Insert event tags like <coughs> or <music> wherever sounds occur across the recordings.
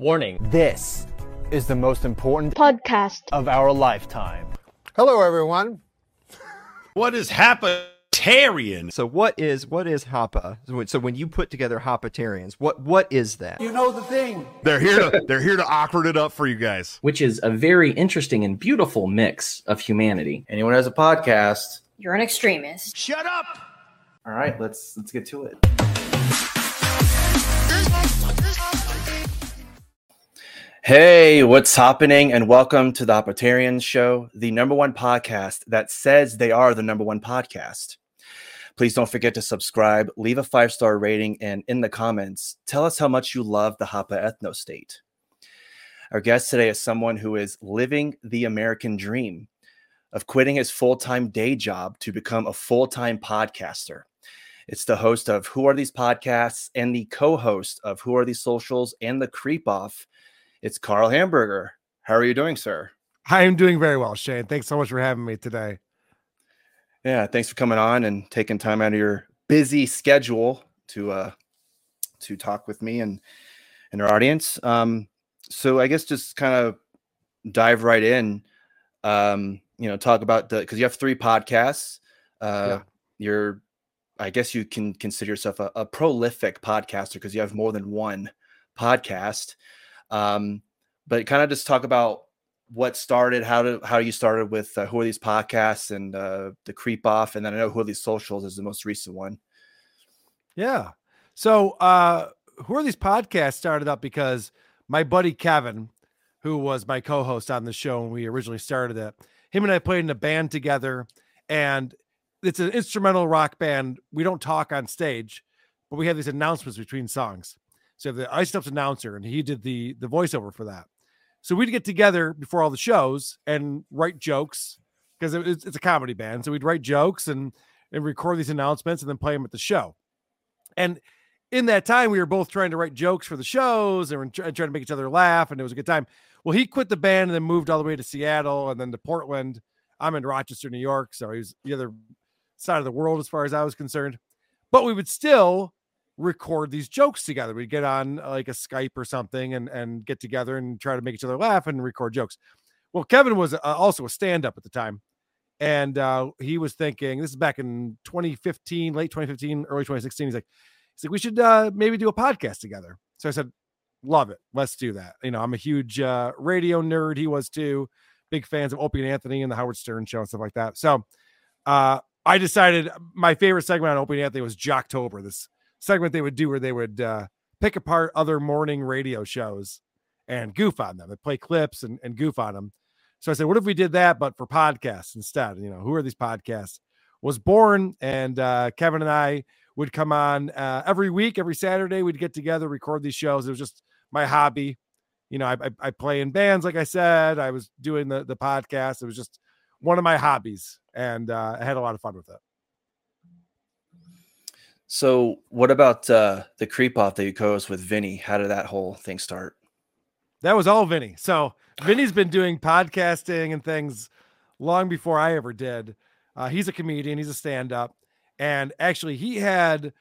Warning This is the most important podcast of our lifetime. Hello, everyone. What is Hapatarian? So what is what is Hapa? So when, so when you put together Hapatarians, what what is that? You know the thing. They're here to they're here to awkward it up for you guys. which is a very interesting and beautiful mix of humanity. Anyone has a podcast? You're an extremist. Shut up! All right, let's let's get to it. Hey, what's happening? And welcome to the Hapatarian Show, the number one podcast that says they are the number one podcast. Please don't forget to subscribe, leave a five star rating, and in the comments, tell us how much you love the Hapa ethno state. Our guest today is someone who is living the American dream of quitting his full time day job to become a full time podcaster. It's the host of Who Are These Podcasts and the co host of Who Are These Socials and the Creep Off. It's Karl Hamburger. How are you doing, sir? I am doing very well, Shane. Thanks so much for having me today. Yeah, thanks for coming on and taking time out of your busy schedule to uh to talk with me and and our audience. Um so I guess just kind of dive right in. Um, you know, talk about the because you have three podcasts. Uh Yeah. you're I guess you can consider yourself a, a prolific podcaster because you have more than one podcast. Um, but kind of just talk about what started, how to how you started with uh, who are these podcasts and uh, the creep off, and then I know who are these socials is the most recent one. Yeah. So, uh, who are these podcasts started up because my buddy Kevin, who was my co-host on the show when we originally started it, him and I played in a band together, and it's an instrumental rock band. We don't talk on stage, but we have these announcements between songs. So the Ice Ups announcer, and he did the the voiceover for that. So we'd get together before all the shows and write jokes because it, it's, it's a comedy band. So we'd write jokes and and record these announcements and then play them at the show. And in that time, we were both trying to write jokes for the shows and trying to make each other laugh, and it was a good time. Well, he quit the band and then moved all the way to Seattle and then to Portland. I'm in Rochester, New York, so he was the other side of the world as far as I was concerned. But we would still record these jokes together. We'd get on uh, like a Skype or something and and get together and try to make each other laugh and record jokes. Well, Kevin was uh, also a stand-up at the time, and uh, he was thinking this is back in 2015, late 2015, early 2016. He's like, he's like, we should uh, maybe do a podcast together. So I said, love it, let's do that. You know, I'm a huge uh, radio nerd. He was too. Big fans of Opie and Anthony and the Howard Stern show and stuff like that. So uh, I decided my favorite segment on Opie and Anthony was Jocktober. This segment they would do where they would uh, pick apart other morning radio shows and goof on them. They play clips and, and goof on them. So I said, what if we did that, but for podcasts instead? You know, who are these podcasts? Was born, and uh, Kevin and I would come on uh, every week, every Saturday. We'd get together, record these shows. It was just my hobby. You know, I, I, I play in bands, like I said. I was doing the the podcast. It was just one of my hobbies, and uh, I had a lot of fun with it. So what about uh, the creep off that you co-host with Vinny? How did that whole thing start? That was all Vinny. So Vinny's been doing podcasting and things long before I ever did. Uh, he's a comedian, he's a stand-up, and actually he had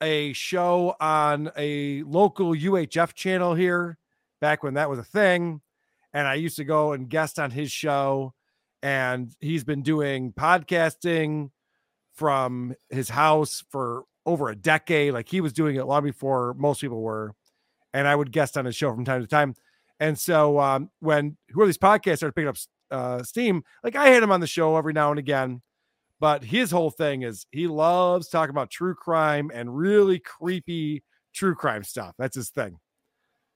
a show on a local UHF channel here back when that was a thing. And I used to go and guest on his show. And he's been doing podcasting from his house for over a decade. Like he was doing it long before most people were. And I would guest on his show from time to time. And so um, when who are these podcasts started picking up uh, steam, like I had him on the show every now and again. But his whole thing is he loves talking about true crime and really creepy true crime stuff. That's his thing.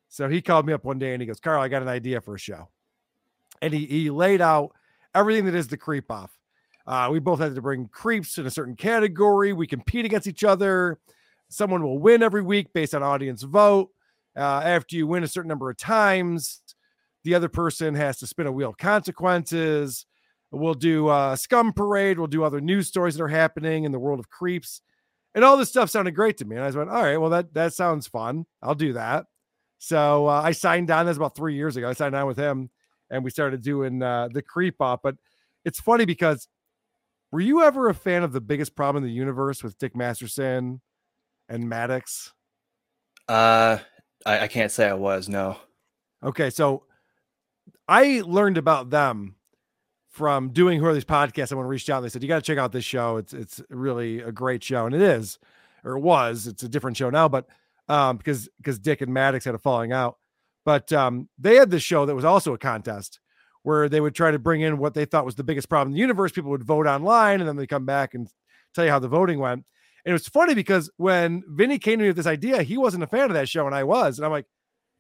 So he called me up one day and he goes, Karl, I got an idea for a show. And he, he laid out everything that is the creep off. Uh, we both had to bring creeps in a certain category. We compete against each other. Someone will win every week based on audience vote. Uh, after you win a certain number of times, the other person has to spin a wheel of consequences. We'll do a scum parade. We'll do other news stories that are happening in the world of creeps. And all this stuff sounded great to me. And I went, all right, well, that, that sounds fun. I'll do that. So uh, I signed on. That's about three years ago. I signed on with him and we started doing uh, the creep off. But it's funny because were you ever a fan of the biggest problem in the universe with Dick Masterson and Maddox? Uh, I, I can't say I was. No. Okay, so I learned about them from doing who are these podcasts. Someone reached out and they said, You got to check out this show. It's it's really a great show. And it is, or it was, it's a different show now, but um, because because Dick and Maddox had a falling out. But um, they had this show that was also a contest where they would try to bring in what they thought was the biggest problem in the universe. People would vote online and then they come back and tell you how the voting went. And it was funny because when Vinny came to me with this idea, he wasn't a fan of that show, and I was. And I'm like,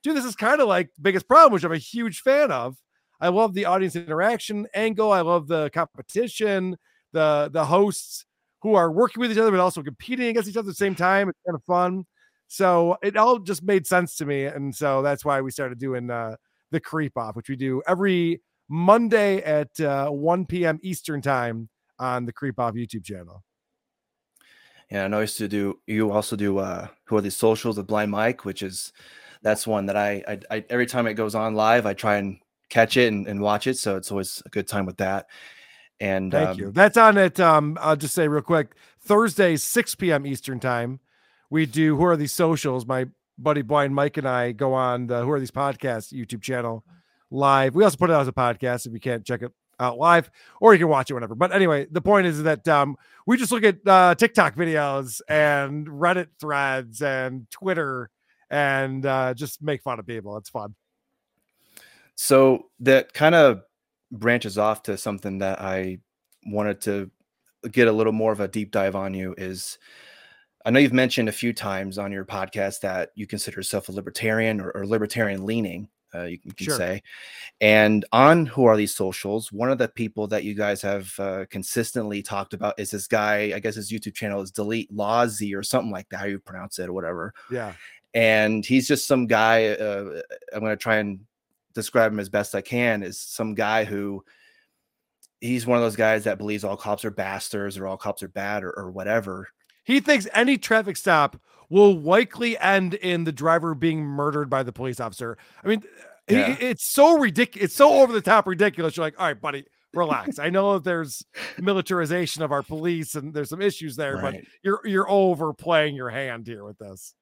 dude, this is kind of like biggest problem, which I'm a huge fan of. I love the audience interaction angle. I love the competition, the the hosts who are working with each other but also competing against each other at the same time. It's kind of fun. So it all just made sense to me, and so that's why we started doing uh, the creep off, which we do every Monday at uh, 1 p.m. Eastern time on the Creep Off YouTube channel. Yeah, I used to do. You also do. uh Who are these socials with Blind Mike, which is that's one that I, I, I every time it goes on live, I try and catch it and, and watch it. So it's always a good time with that. And thank um, you. That's on at um, I'll just say real quick, Thursday, 6 p.m. Eastern time. We do who are these socials? My buddy Blind Mike and I go on the Who Are These Podcasts YouTube channel live. We also put it out as a podcast if you can't check it out live, or you can watch it whenever. But anyway, the point is that um, we just look at uh, TikTok videos and Reddit threads and Twitter and uh, just make fun of people. It's fun. So that kind of branches off to something that I wanted to get a little more of a deep dive on you is I know you've mentioned a few times on your podcast that you consider yourself a libertarian or, or libertarian leaning, uh, you, can Sure. say. And on Who Are These Socials, one of the people that you guys have uh, consistently talked about is this guy, I guess his YouTube channel is Delete Lawsy or something like that, how you pronounce it or whatever Yeah. and he's just some guy uh, i'm going to try and describe him as best i can is some guy who he's one of those guys that believes all cops are bastards or all cops are bad or, or whatever He thinks any traffic stop will likely end in the driver being murdered by the police officer. I mean, he- Yeah. it's so ridiculous. It's so over the top ridiculous. You're like, all right, buddy, relax. I know that there's militarization of our police and there's some issues there, but you're you're overplaying your hand here with this.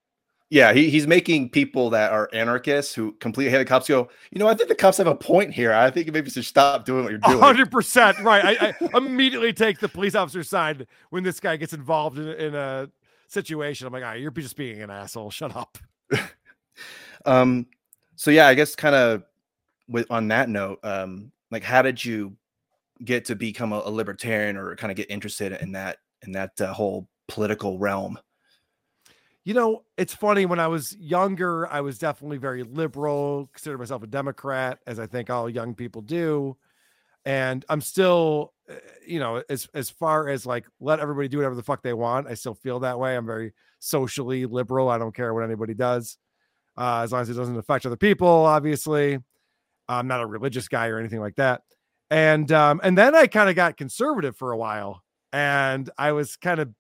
yeah he, he's making people that are anarchists who completely hate the cops go you know i think the cops have a point here i think maybe you should stop doing what you're doing hundred percent right. I, I <laughs> immediately take the police officer's side when this guy gets involved in, in a situation. I'm like, all right, you're just being an asshole. Shut up. <laughs> um so yeah i guess kind of with on that note um like how did you get to become a, a libertarian or kind of get interested in that in that uh, whole political realm You know, it's funny when I was younger, I was definitely very liberal, considered myself a Democrat, as I think all young people do. And I'm still, uh, you know, as as far as like let everybody do whatever the fuck they want, I still feel that way. I'm very socially liberal. I don't care what anybody does, uh, as long as it doesn't affect other people. Obviously, I'm not a religious guy or anything like that. And um, and then I kind of got conservative for a while, and I was kind of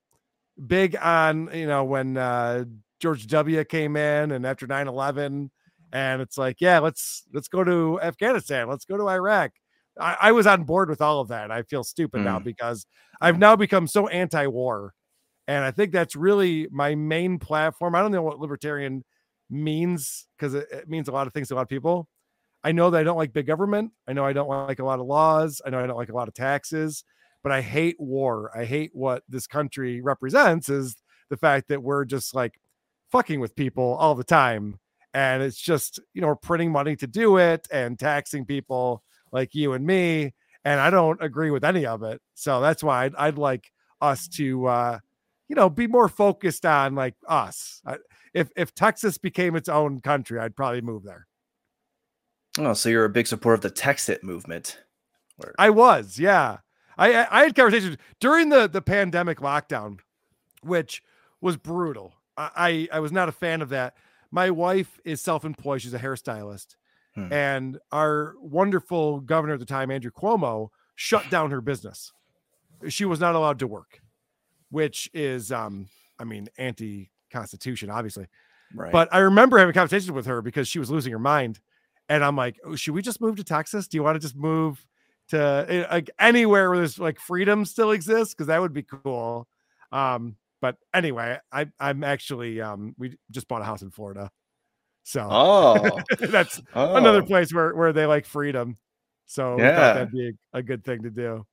big on you know when uh george w came in and after 9-11 and it's like yeah let's let's go to afghanistan let's go to iraq i, I was on board with all of that i feel stupid now mm. because i've now become so anti-war and i think that's really my main platform i don't know what libertarian means because it, it means a lot of things to a lot of people i know that i don't like big government i know i don't like a lot of laws i know i don't like a lot of taxes but I hate war. I hate what this country represents is the fact that we're just like fucking with people all the time. And it's just, you know, we're printing money to do it and taxing people like you and me. And I don't agree with any of it. So that's why I'd, I'd like us to, uh, you know, be more focused on like us. I, if if Texas became its own country, I'd probably move there. oh so you're a big supporter of the texit movement Word. I was, yeah. I I had conversations during the the pandemic lockdown, which was brutal. I I, I was not a fan of that. My wife is self-employed; she's a hairstylist, Hmm. and our wonderful governor at the time, Andrew Cuomo, shut <sighs> down her business. She was not allowed to work, which is, um, I mean, anti-constitution, obviously. right But I remember having conversations with her because she was losing her mind. And I'm like, oh, should we just move to Texas? Do you want to just move to eh, like anywhere where there's like freedom still exists? Because that would be cool. Um, but anyway, I I'm actually um we just bought a house in Florida. So Oh, <laughs> that's oh. another place where where they like freedom. So Yeah. thought that'd be a, good thing to do.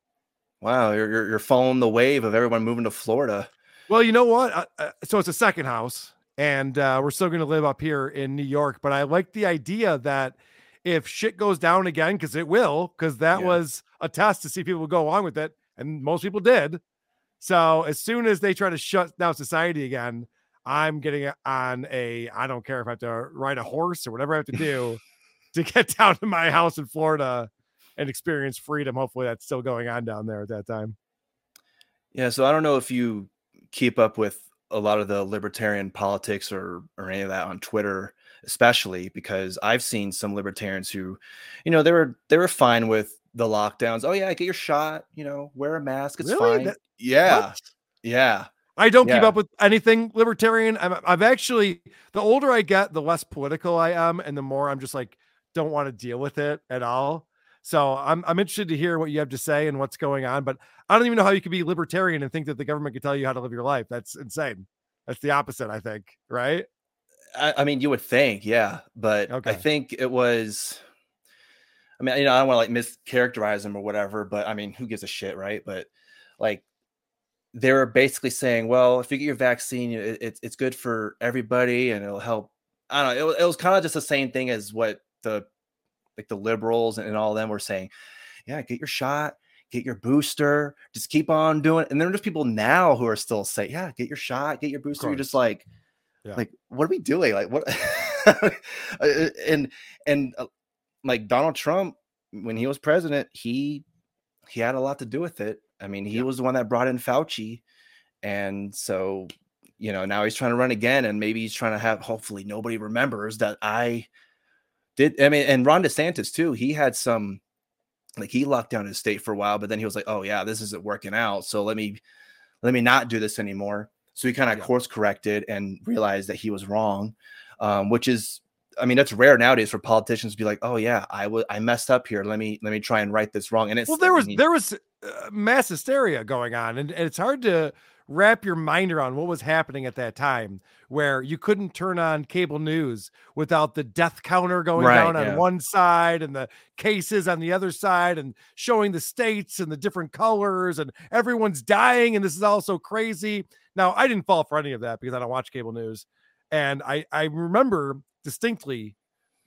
Wow, you're, you're you're following the wave of everyone moving to Florida. Well, you know what? Uh, uh, so it's a second house, and uh, we're still going to live up here in New York. But I like the idea that if shit goes down again, because it will, because that Yeah. was a test to see people go along with it, and most people did. So as soon as they try to shut down society again, I'm getting on a. I don't care if I have to ride a horse or whatever I have to do <laughs> to get down to my house in Florida and experience freedom. Hopefully, that's still going on down there at that time. Yeah, so I don't know if you keep up with a lot of the libertarian politics or or any of that on Twitter, especially because I've seen some libertarians who, you know, they were they were fine with the lockdowns. Oh yeah, get your shot. You know, wear a mask. It's Really? fine. That- yeah, What? yeah. I don't keep up with anything libertarian. I'm, I've actually, the older I get, the less political I am, and the more I'm just like, don't want to deal with it at all. So I'm, I'm interested to hear what you have to say and what's going on. But I don't even know how you could be libertarian and think that the government could tell you how to live your life. That's insane. That's the opposite, I think. Right? I, I mean, you would think, yeah, but Okay. I think it was. I mean, you know, I don't want to like mischaracterize them or whatever, but I mean, who gives a shit, right? But like, they were basically saying, well, if you get your vaccine, it, it's it's good for everybody and it'll help. I don't know. It, was- it was kind of just the same thing as what the like the liberals and, and all of them were saying. Yeah, get your shot, get your booster, just keep on doing. it. And there are just people now who are still saying, yeah, get your shot, get your booster. You're just like, Yeah. like, what are we doing? Like, what? <laughs> Uh, and and uh, like Donald Trump, when he was president, he he had a lot to do with it. I mean, he Yeah. was the one that brought in Fauci, and so you know now he's trying to run again, and maybe he's trying to have. Hopefully, nobody remembers that I did. I mean, and Ron DeSantis too. He had some like he locked down his state for a while, but then he was like, "Oh yeah, this isn't working out, so let me let me not do this anymore." So he kind of Yeah. course corrected and realized that he was wrong, um, which is, I mean, that's rare nowadays for politicians to be like, "Oh yeah, I was I messed up here. Let me let me try and right this wrong." And it's well, there was there was uh, mass hysteria going on, and, and it's hard to wrap your mind around what was happening at that time, where you couldn't turn on cable news without the death counter going Right, down on yeah. one side and the cases on the other side, and showing the states and the different colors, and everyone's dying, and this is all so crazy. Now, I didn't fall for any of that because I don't watch cable news, and I I remember distinctly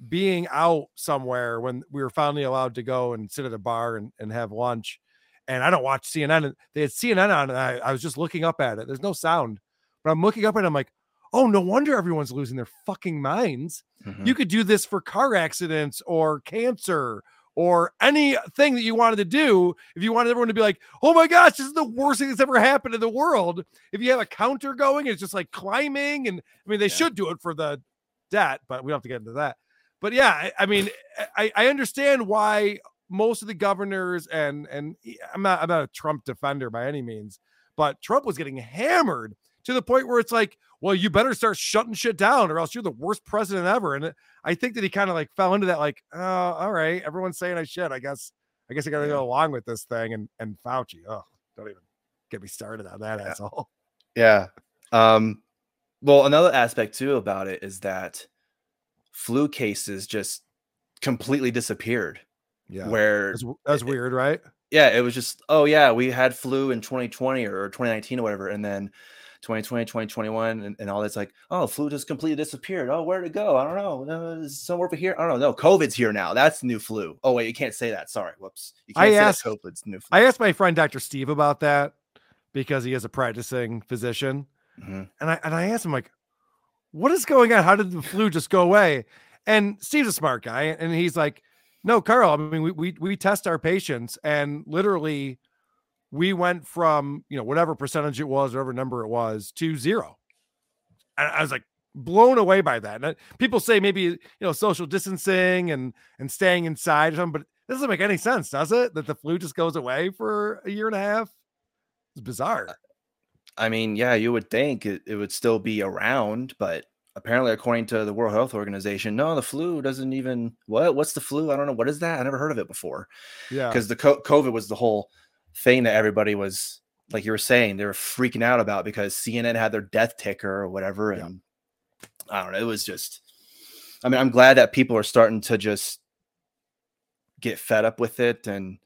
being out somewhere when we were finally allowed to go and sit at a bar and, and have lunch. And I don't watch CNN. They had CNN on, and I, I was just looking up at it. There's no sound, but I'm looking up and I'm like, oh, no wonder everyone's losing their fucking minds. mhm. You could do this for car accidents or cancer or anything that you wanted to do. If you wanted everyone to be like, oh my gosh, this is the worst thing that's ever happened in the world. If you have a counter going, it's just like climbing. And I mean, they Yeah. should do it for the debt, but we don't have to get into that. But yeah, I, I mean, I, I understand why most of the governors and and I'm not I'm not a Trump defender by any means, but Trump was getting hammered to the point where it's like, well, you better start shutting shit down, or else you're the worst president ever. And I think that he kind of like fell into that, like, oh, all right, everyone's saying I should. I guess I guess I got to go along with this thing. And and Fauci, oh, don't even get me started on that Yeah. asshole. Yeah. Um, well, another aspect too about it is that flu cases just completely disappeared. Yeah, Where that's, that's it- weird, right? yeah, it was just, oh yeah, we had flu in 2020 or 2019 or whatever, and then 2020, 2021, and, and all that's like, oh, flu just completely disappeared. Oh, where'd it go? I don't know. Uh, somewhere over here. I don't know. No, COVID's here now. That's the new flu. Oh wait, you can't say that. Sorry, whoops. You I can't say asked- COVID's new flu. I asked my friend Dr. Steve about that because he is a practicing physician. Mhm. And I and I asked him, like, what is going on? How did the flu just go away? And Steve's a smart guy, and he's like, No, Karl, I mean, we we we test our patients, and literally we went from you know whatever percentage it was, whatever number it was, to zero. And I was like blown away by that. And people say maybe you know social distancing and and staying inside or something, but it doesn't make any sense, does it? That the flu just goes away for a year and a half. It's bizarre. I mean, yeah, you would think it, it would still be around, but apparently, according to the World Health Organization, no, the flu doesn't even. What? What's the flu? I don't know. What is that? I never heard of it before. Yeah. Because the co- COVID was the whole thing that everybody was like you were saying they were freaking out about because CNN had their death ticker or whatever, Yeah. and I don't know. It was just I mean, I'm glad that people are starting to just get fed up with it, and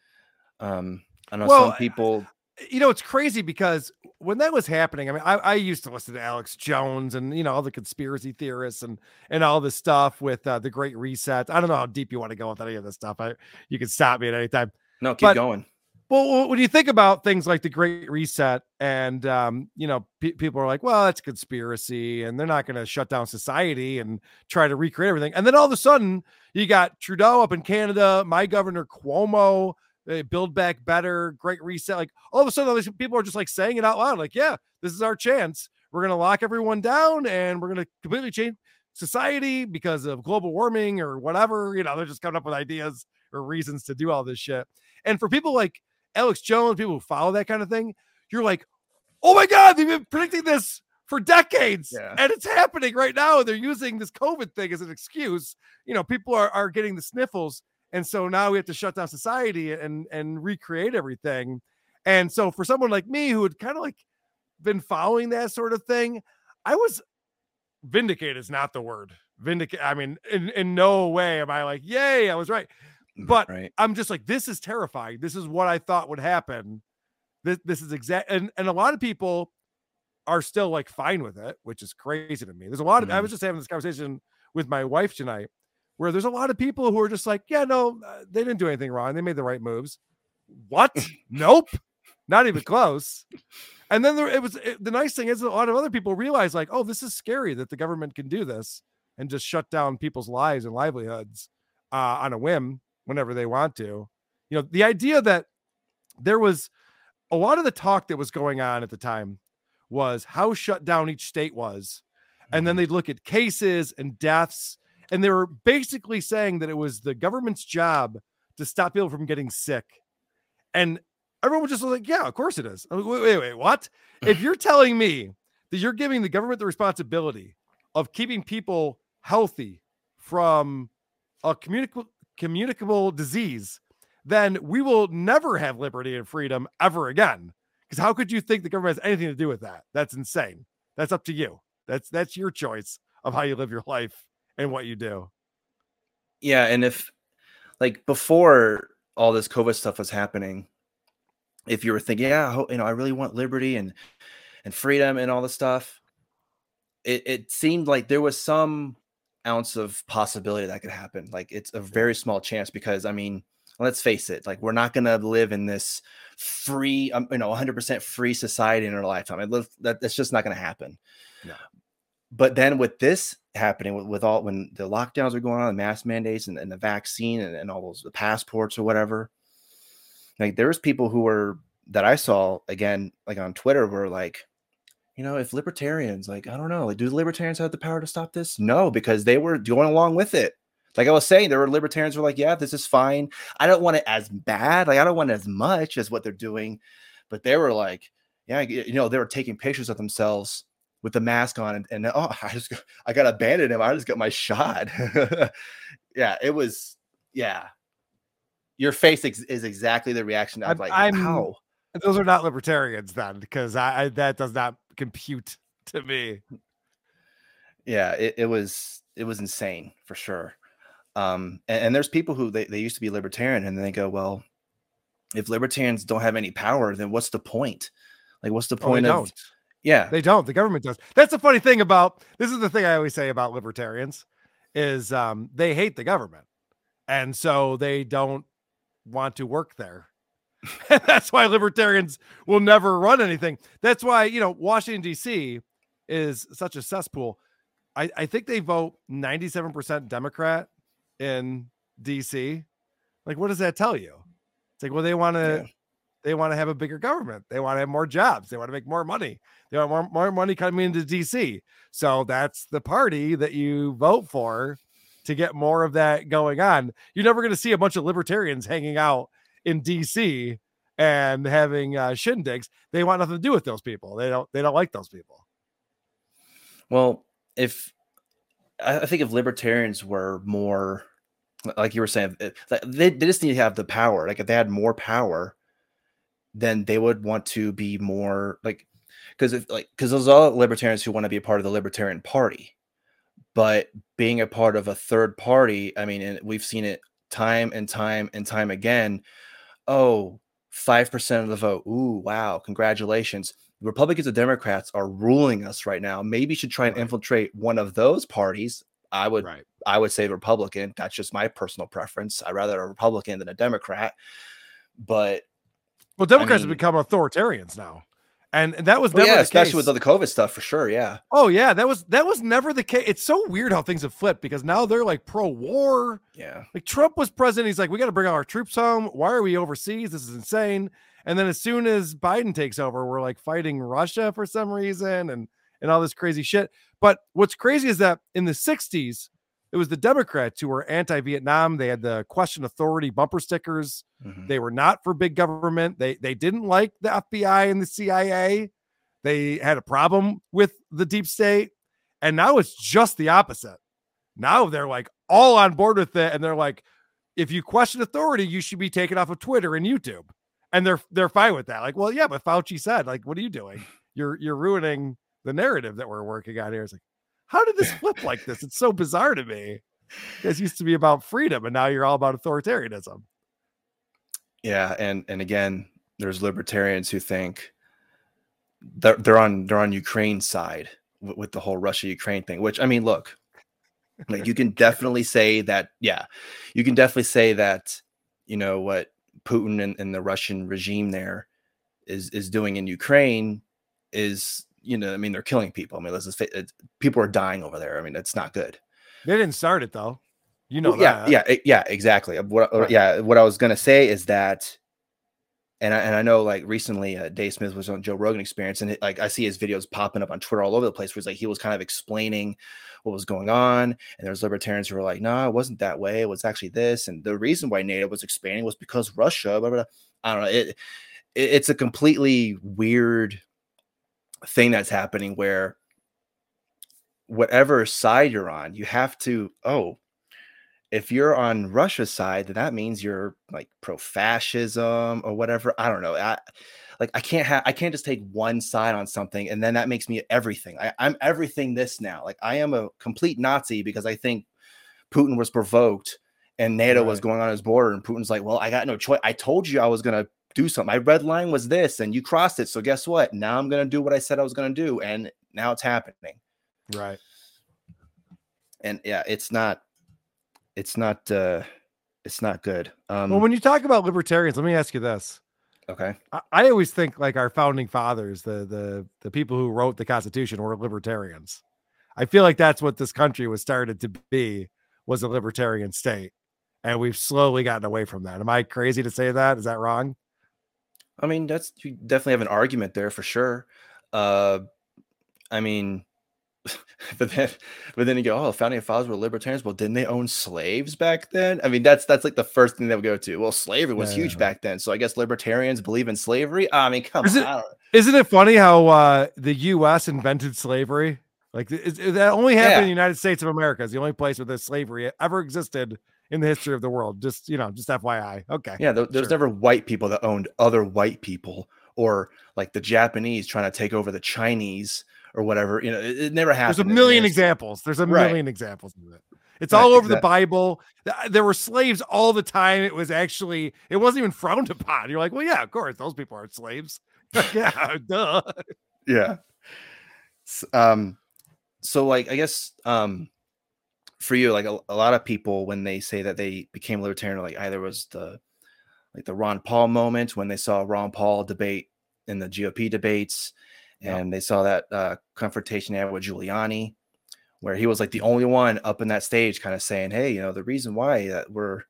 um, I know Well, some people. you know, it's crazy because when that was happening, I mean, I, I used to listen to Alex Jones and you know all the conspiracy theorists and and all this stuff with uh, the Great Reset. I don't know how deep you want to go with any of this stuff. I you can stop me at any time. No, keep but- going. Well, when you think about things like the Great Reset, and um, you know, pe- people are like, "Well, that's conspiracy," and they're not going to shut down society and try to recreate everything. And then all of a sudden, you got Trudeau up in Canada, my governor Cuomo, uh, Build Back Better, Great Reset. Like all of a sudden, all these people are just like saying it out loud, like, "Yeah, this is our chance. We're going to lock everyone down, and we're going to completely change society because of global warming or whatever." You know, they're just coming up with ideas or reasons to do all this shit. And for people like Alex Jones, people who follow that kind of thing, you're like, oh my God, they've been predicting this for decades. Yeah. And it's happening right now. They're using this COVID thing as an excuse. You know, people are, are getting the sniffles. And so now we have to shut down society and and recreate everything. And so for someone like me who had kind of like been following that sort of thing, I was vindicate is not the word. Vindicate. I mean, in, in no way am I like, yay, I was right. But right. I'm just like, this is terrifying. This is what I thought would happen. This this is exact and, and a lot of people are still like fine with it, which is crazy to me. There's a lot of I Mhm. was just having this conversation with my wife tonight where there's a lot of people who are just like, yeah, no, uh, they didn't do anything wrong. They made the right moves. What? <laughs> nope. Not even close. And then there it was it, the nice thing is a lot of other people realize like, oh, this is scary that the government can do this and just shut down people's lives and livelihoods uh, on a whim whenever they want to. You know, the idea that there was a lot of the talk that was going on at the time was how shut down each state was. And then they'd look at cases and deaths. And they were basically saying that it was the government's job to stop people from getting sick. And everyone was just like, yeah, of course it is. I'm like, wait, wait, wait, what? <sighs> if you're telling me that you're giving the government the responsibility of keeping people healthy from a communicable communicable disease, then we will never have liberty and freedom ever again. Because how could you think the government has anything to do with that? That's insane. That's up to you. That's that's your choice of how you live your life and what you do. Yeah, and if like before all this COVID stuff was happening, if you were thinking, yeah, I you know, I really want liberty and and freedom and all the stuff, it it seemed like there was some ounce of possibility that could happen. Like it's a very small chance because I mean, let's face it, like we're not gonna live in this free, um, you know, 100% free society in our lifetime. It live, that, that's just not gonna happen. No. But then with this happening, with, with all when the lockdowns are going on, the mask mandates and, and the vaccine and, and all those the passports or whatever, like there was people who were that I saw again, like on Twitter, were like, you know, if libertarians, like, I don't know, like, do the libertarians have the power to stop this? No, because they were going along with it. Like I was saying, there were libertarians who were like, yeah, this is fine. I don't want it as bad. Like, I don't want as much as what they're doing. But they were like, yeah, you know, they were taking pictures of themselves with the mask on and, and oh, <laughs> I just I got abandoned him. I just got my shot. <laughs> yeah, it was, yeah. Your face ex- is exactly the reaction. I was I'm- like, I'm- wow. Those are not libertarians then, because I, I that does not compute to me. yeah it, it was it was insane for sure um and, and there's people who they, they used to be libertarian and then they go well if libertarians don't have any power then what's the point like what's the Oh, point of don't. Yeah They don't. The government does. That's the funny thing about this is the thing I always say about libertarians is um, they hate the government, and so they don't want to work there. <laughs> That's why libertarians will never run anything. That's why you know Washington D.C. is such a cesspool. I, I think they vote ninety-seven percent Democrat in D.C. Like, what does that tell you? It's like, well, they want to Yeah. They want to have a bigger government. They want to have more jobs. They want to make more money. They want more, more money coming into DC. So that's the party that you vote for to get more of that going on. You're never going to see a bunch of libertarians hanging out in DC and having uh, shindigs. They want nothing to do with those people. They don't. They don't like those people. well if i think if libertarians were more like you were saying eh, they, they just need to have the power like if they had more power then they would want to be more like because if like because there's all libertarians who want to be a part of the libertarian party but being a part of a third party, I mean, and we've seen it time and time and time again. Oh, 5% of the vote. Ooh, wow. Congratulations. Republicans and Democrats are ruling us right now. Maybe you should try and Right. infiltrate one of those parties. I would Right. I would say Republican. That's just my personal preference. I'd rather a Republican than a Democrat. But Well, Democrats mean- have become authoritarians now. And that was well, yeah, especially case. with all the COVID stuff for sure. Yeah. Oh yeah, that was that was never the case. It's so weird how things have flipped because now they're like pro-war. Yeah. Like Trump was president, he's like, we got to bring our troops home. Why are we overseas? This is insane. And then as soon as Biden takes over, we're like fighting Russia for some reason and and all this crazy shit. But what's crazy is that in the 60s, it was the Democrats who were anti-Vietnam. They had the question authority bumper stickers. Mhm. They were not for big government. They they didn't like the FBI and the CIA. They had a problem with the deep state. And now it's just the opposite. Now they're like all on board with it. And they're like, if you question authority, you should be taken off of Twitter and YouTube. And they're they're fine with that. Like, well, yeah, but Fauci said, like, what are you doing? <laughs> You're you're ruining the narrative that we're working on here. It's like, how did this flip like this? It's so bizarre to me. This used to be about freedom, and now you're all about authoritarianism. Yeah, and and again, there's libertarians who think they're they're on they're on Ukraine's side with, with the whole Russia Ukraine thing. Which I mean, look, like you can definitely say that. Yeah, you can definitely say that. You know what Putin and, and the Russian regime there is is doing in Ukraine is you know I mean they're killing people. I mean, let's just people are dying over there. I mean, it's not good. They didn't start it though. You know Well, yeah, yeah, e- yeah, exactly. What, Right. yeah, what I was gonna say is that, and I, and I know like recently, uh, Dave Smith was on Joe Rogan Experience, and it, like I see his videos popping up on Twitter all over the place, where he's like he was kind of explaining what was going on, and there's libertarians who were like, "No, it wasn't that way. It was actually this." And the reason why NATO was expanding was because Russia. Blah, blah, blah. I don't know. It, it it's a completely weird thing that's happening where whatever side you're on, you have to oh if you're on Russia's side, then that means you're like pro-fascism or whatever. I don't know. I like I can't have I can't just take one side on something and then that makes me everything. I, I'm everything this now. Like I am a complete Nazi because I think Putin was provoked and NATO was going on his border, and Putin's like, Well, I got no choice. I told you I was gonna do something. My red line was this, and you crossed it. So guess what? Now I'm gonna do what I said I was gonna do, and now it's happening. Right. And yeah, it's not it's not uh it's not good. Um well, when you talk about libertarians, let me ask you this. okay. I, I always think like our founding fathers, the the the people who wrote the Constitution were libertarians. I feel like that's what this country was started to be was a libertarian state. And we've slowly gotten away from that. Am I crazy to say that? Is that wrong? I mean, that's you definitely have an argument there for sure. Uh, I mean, <laughs> but then, but then you go, oh, the founding fathers were libertarians. Well, didn't they own slaves back then? I mean, that's that's like the first thing they would go to. Well, slavery was Yeah. huge back then, so I guess libertarians believe in slavery. I mean, come Is on. it- I don't- it funny how uh, the U.S. invented slavery? Like that only happened in the United States of America. Is the only place where this slavery ever existed in the history of the world. Just you know, just FYI. Okay. Yeah, there, there's Sure. never white people that owned other white people, or like the Japanese trying to take over the Chinese or whatever. You know, it, it never happened. There's a million examples. There's a Right. million examples of it. It's Right, all over the Bible. There were slaves all the time. It was actually, it wasn't even frowned upon. You're like, well, yeah, of course, those people aren't slaves. <laughs> yeah, duh. yeah um so like i guess um for you like a, a lot of people when they say that they became libertarian like either was the like the ron paul moment when they saw ron paul debate in the gop debates Yeah. and they saw that uh confrontation he had with giuliani where he was like the only one up in that stage kind of saying hey you know the reason why that we're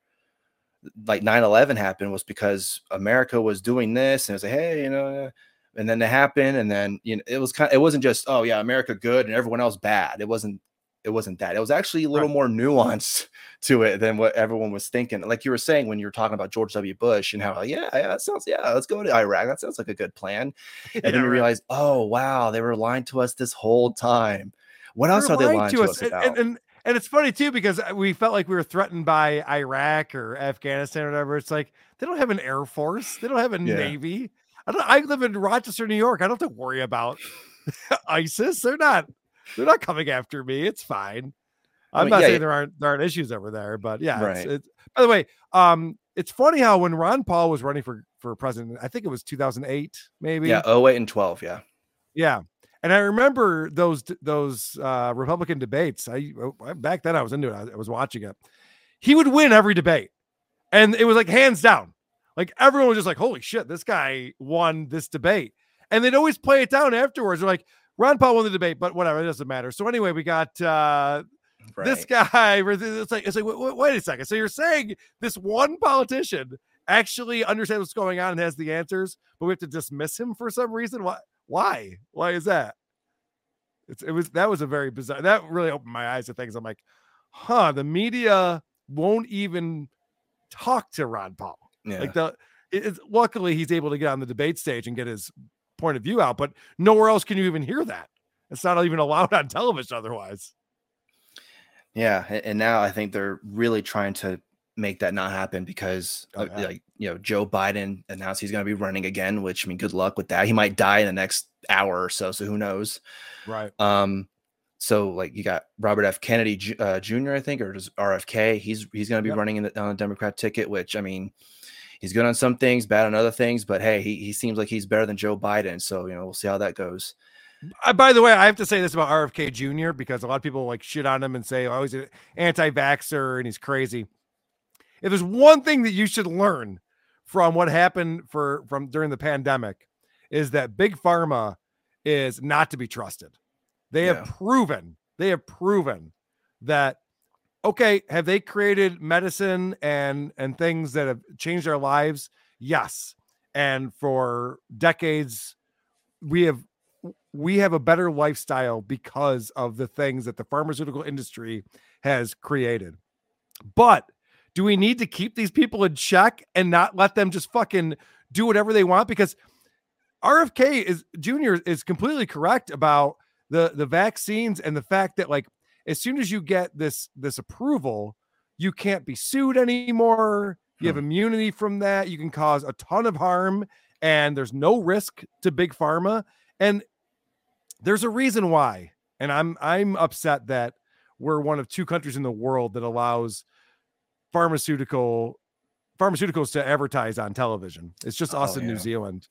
like 9-11 happened was because america was doing this and it was like hey you know and then it happened and then you know it was kind of, it wasn't just oh yeah america good and everyone else bad it wasn't it wasn't that it was actually a little more nuanced <laughs> to it than what everyone was thinking like you were saying when you were talking about george w bush and how yeah yeah that sounds yeah let's go to iraq that sounds like a good plan <laughs> and then Yeah, you right. realize oh wow they were lying to us this whole time what else They're are they lying to us, And- about And, and, and it's funny too because uh, we felt like we were threatened by Iraq or Afghanistan or whatever. It's like they don't have an air force, they don't have a Yeah. navy. I don't. I live in Rochester, New York. I don't have to worry about <laughs> ISIS. They're not. They're not coming after me. It's fine. I'm mean, not yeah, saying there aren't there aren't issues over there, but yeah. Right. it's, by the way, um, it's funny how when Ron Paul was running for for president, I think it was 2008, maybe. Yeah, 08 and 12. Yeah. Yeah. And I remember those those uh, Republican debates. I I- back then I was into it. I, I was watching it. He would win every debate, and it was like hands down. Like everyone was just like, "Holy shit, this guy won this debate!" And they'd always play it down afterwards. They're like, "Ron Paul won the debate, but whatever, it doesn't matter." So anyway, we got uh, this guy. <laughs> It's like it's like wait, wait, a second. So you're saying this one politician actually understands what's going on and has the answers, but we have to dismiss him for some reason? Why? Why? Why is that? It's, it was that was a very bizarre. That really opened my eyes to things. I'm like, huh? The media won't even talk to Ron Paul. Yeah. Like the it- luckily he's able to get on the debate stage and get his point of view out, but nowhere else can you even hear that. It's not even allowed on television otherwise. Yeah, and now I think they're really trying to make that not happen because, Oh, uh, yeah. like you know, Joe Biden announced he's going to be running again. Which I mean, good luck with that. He might die in the next hour or so, so who knows? Right. Um, so like you got Robert F. Kennedy uh, Jr. I think, or just RFK. He's he's going to be Yep. running in the, on the Democrat ticket. Which I mean, he's good on some things, bad on other things. But hey, he he seems like he's better than Joe Biden. So you know, we'll see how that goes. Uh, by the way, I have to say this about RFK Jr. because a lot of people like shit on him and say, oh, he's an anti vaxxer and he's crazy. If there's one thing that you should learn from what happened for from during the pandemic, is that big pharma is not to be trusted. They have proven, they have proven that okay, have they created medicine and and things that have changed our lives? Yes. And for decades, we have we have a better lifestyle because of the things that the pharmaceutical industry has created. But do we need to keep these people in check and not let them just fucking do whatever they want? Because RFK is Junior is completely correct about the the vaccines and the fact that like as soon as you get this this approval, you can't be sued anymore. You have immunity from that. You can cause a ton of harm, and there's no risk to big pharma. And there's a reason why. And I'm I'm upset that we're one of two countries in the world that allows pharmaceutical pharmaceuticals to advertise on television. It's just us Oh, in New. Zealand.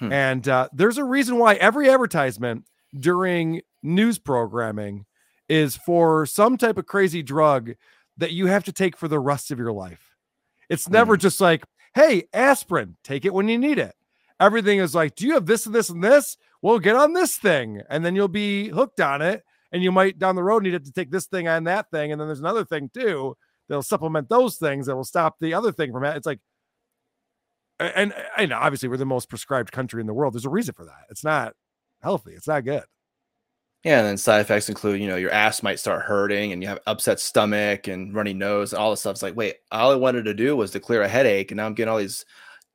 Hmm. And uh, there's a reason why every advertisement during news programming is for some type of crazy drug that you have to take for the rest of your life. It's never mm-hmm. just like, hey, aspirin, take it when you need it. Everything is like, do you have this and this and this? Well, get on this thing, and then you'll be hooked on it. And you might down the road need to take this thing and that thing, and then there's another thing too that'll supplement those things that will stop the other thing from it. It's like, a- and uh, obviously we're the most prescribed country in the world. There's a reason for that. It's not healthy. It's not good. Yeah, and then side effects include, you know, your ass might start hurting and you have upset stomach and runny nose and all this stuff. It's like, wait, all I wanted to do was to clear a headache and now I'm getting all these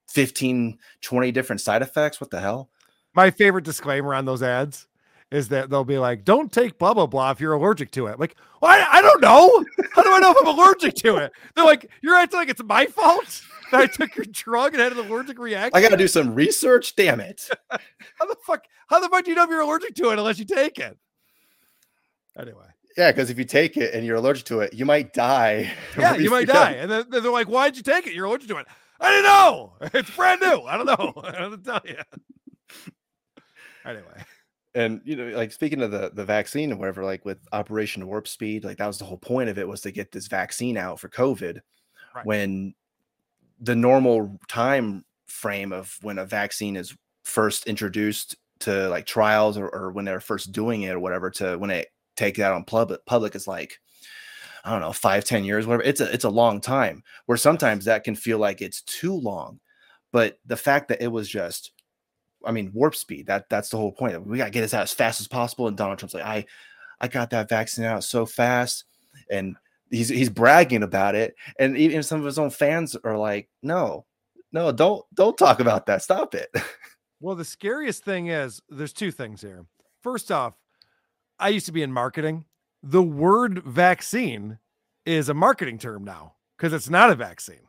15, 20 different side effects. What the hell? My favorite disclaimer on those ads is that they'll be like, "Don't take blah blah blah if you're allergic to it." Like, well, I, I don't know. How do I know if I'm allergic to it? They're like, "You're acting like it's my fault <laughs> that I took your drug and had an allergic reaction." I got to do some research. Damn it. <laughs> How the fuck? How the fuck do you know if you're allergic to it unless you take it? Anyway, Yeah, because if you take it and you're allergic to it, you might die. <laughs> yeah, you might die. And then they're like, "Why'd you take it? You're allergic to it." I didn't know. It's brand new. I don't know. I don't tell you. Anyway, and you know like speaking of the the vaccine and whatever like with operation warp speed like that was the whole point of it was to get this vaccine out for covid Right. when the normal time frame of when a vaccine is first introduced to like trials or, or when they're first doing it or whatever to when they take out on public public is like i don't know five ten years whatever it's a it's a long time where sometimes that can feel like it's too long but the fact that it was just I mean, warp speed. That that's the whole point. We gotta get this out as fast as possible. And Donald Trump's like, I, I got that vaccine out so fast, and he's he's bragging about it. And even some of his own fans are like, No, no, don't don't talk about that. Stop it. <laughs> Well, the scariest thing is there's two things here. First off, I used to be in marketing. The word vaccine is a marketing term now because it's not a vaccine.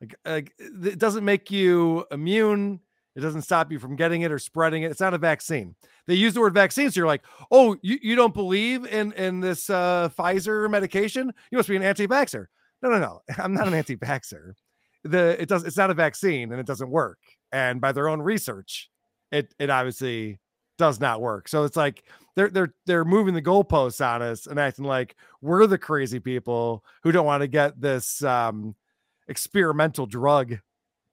Like, like it doesn't make you immune. It doesn't stop you from getting it or spreading it. It's not a vaccine. They use the word vaccine, so you're like, oh, you, you don't believe in in this uh, Pfizer medication? You must be an anti-vaxxer. No, no, no. <laughs> I'm not an anti-vaxxer. The it does it's not a vaccine and it doesn't work. And by their own research, it it obviously does not work. So it's like they're they're they're moving the goalposts on us and acting like we're the crazy people who don't want to get this um experimental drug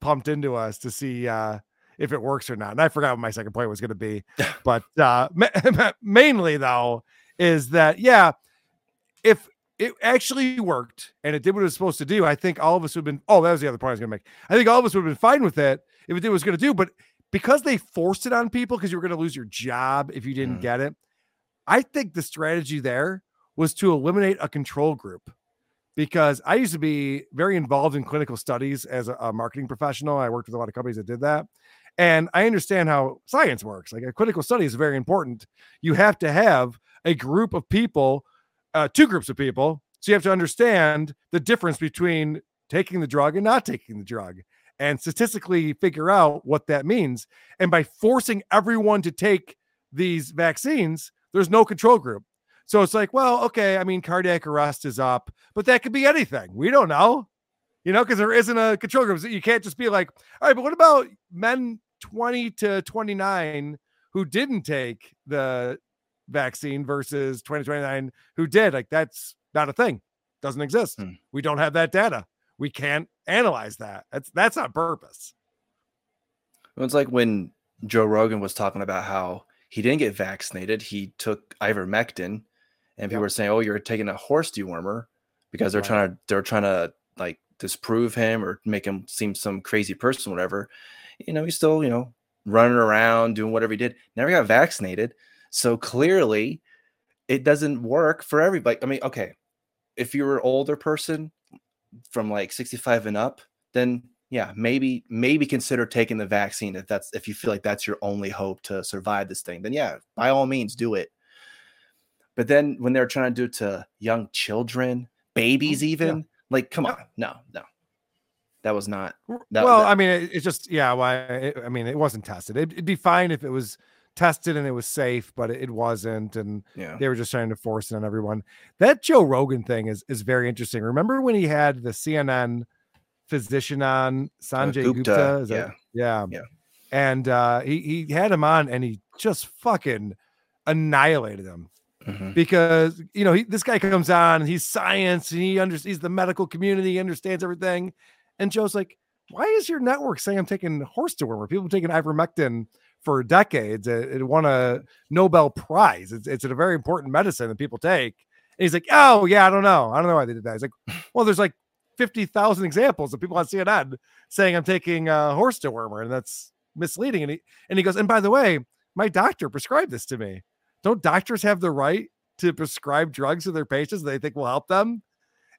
pumped into us to see uh if it works or not. And I forgot what my second point was going to be, <laughs> but uh ma- <laughs> mainly though is that yeah, if it actually worked and it did what it was supposed to do, I think all of us would have been. Oh, that was the other point I was going to make. I think all of us would have been fine with it if it did what it was going to do. But because they forced it on people because you were going to lose your job if you didn't Mm. get it, I think the strategy there was to eliminate a control group. Because I used to be very involved in clinical studies as a, a marketing professional. I worked with a lot of companies that did that. And I understand how science works. Like a clinical study is very important. You have to have a group of people, uh, two groups of people. So you have to understand the difference between taking the drug and not taking the drug and statistically figure out what that means. And by forcing everyone to take these vaccines, there's no control group. So it's like, well, okay, I mean, cardiac arrest is up, but that could be anything. We don't know, you know, because there isn't a control group. So you can't just be like, all right, but what about men 20 to 29 who didn't take the vaccine versus 2029 who did? Like, that's not a thing, doesn't exist. Hmm. We don't have that data. We can't analyze that. That's that's on purpose. It's like when Joe Rogan was talking about how he didn't get vaccinated. He took ivermectin, and people Yep. were saying, "Oh, you're taking a horse dewormer," because they're Right. trying to they're trying to like disprove him or make him seem some crazy person, whatever. You know, he's still you know running around doing whatever he did. Never got vaccinated, so clearly it doesn't work for everybody. I mean, okay, if you're an older person from like 65 and up, then yeah, maybe maybe consider taking the vaccine if that's if you feel like that's your only hope to survive this thing. Then yeah, by all means do it. But then when they're trying to do it to young children, babies oh, even, like come on. No, no. That was not That- well, that- I mean, it, it's just yeah. Why? It, I mean, it wasn't tested. It, it'd be fine if it was tested and it was safe, but it, it wasn't, and yeah. they were just trying to force it on everyone. That Joe Rogan thing is is very interesting. Remember when he had the CNN physician on Sanjay Gupta, Gupta? Is that- yeah, Yeah. And uh, he he had him on, and he just fucking annihilated him Mhm. because you know he, this guy comes on and he's science and he understands the medical community, he understands everything. And Joe's like, "Why is your network saying I'm taking horse dewormer? People have taken ivermectin for decades. It, it won a Nobel Prize. It's, it's a very important medicine that people take." And he's like, "Oh yeah, I don't know. I don't know why they did that." He's like, <laughs> "Well, there's like fifty thousand examples of people on CNN saying I'm taking uh, horse dewormer, and that's misleading." And he and he goes, "And by the way, my doctor prescribed this to me." don't doctors have the right to prescribe drugs to their patients that they think will help them?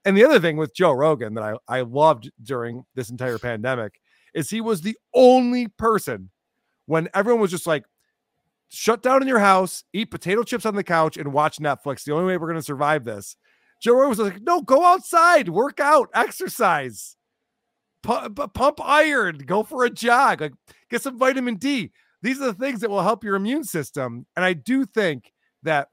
And the other thing with Joe Rogan that I, I loved during this entire pandemic is he was the only person when everyone was just like, shut down in your house, eat potato chips on the couch, and watch Netflix. The only way we're going to survive this. Joe Rogan was like, no, go outside, work out, exercise, pu- pu- pump iron, go for a jog, like get some vitamin D these are the things that will help your immune system. And I do think that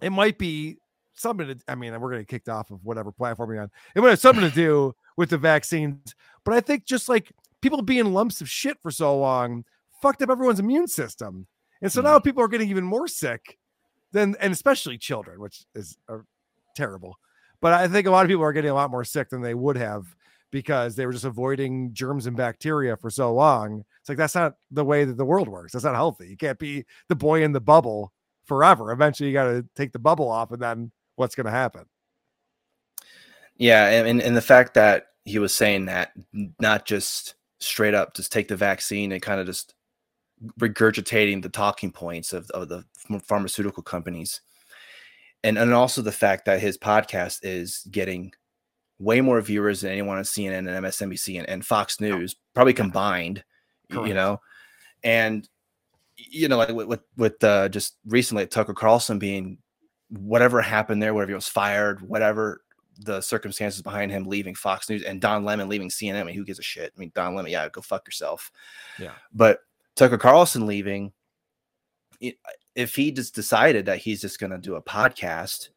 it might be something to, I mean, we're going to get kicked off of whatever platform you're on. It might have something to do <laughs> with the vaccines. But I think just like people being lumps of shit for so long fucked up everyone's immune system. And so now people are getting even more sick than, and especially children, which is uh, terrible. But I think a lot of people are getting a lot more sick than they would have because they were just avoiding germs and bacteria for so long. It's like that's not the way that the world works. That's not healthy. You can't be the boy in the bubble forever. Eventually, you got to take the bubble off, and then what's going to happen? Yeah, and, and the fact that he was saying that not just straight up just take the vaccine and kind of just regurgitating the talking points of, of the pharmaceutical companies. And and also the fact that his podcast is getting way more viewers than anyone on CNN and MSNBC and, and Fox News, probably combined, y- you know. And you know, like with with, with uh, just recently Tucker Carlson being whatever happened there, whatever he was fired, whatever the circumstances behind him leaving Fox News and Don Lemon leaving CNN. I mean, who gives a shit? I mean, Don Lemon, yeah, go fuck yourself. Yeah. But Tucker Carlson leaving, if he just decided that he's just going to do a podcast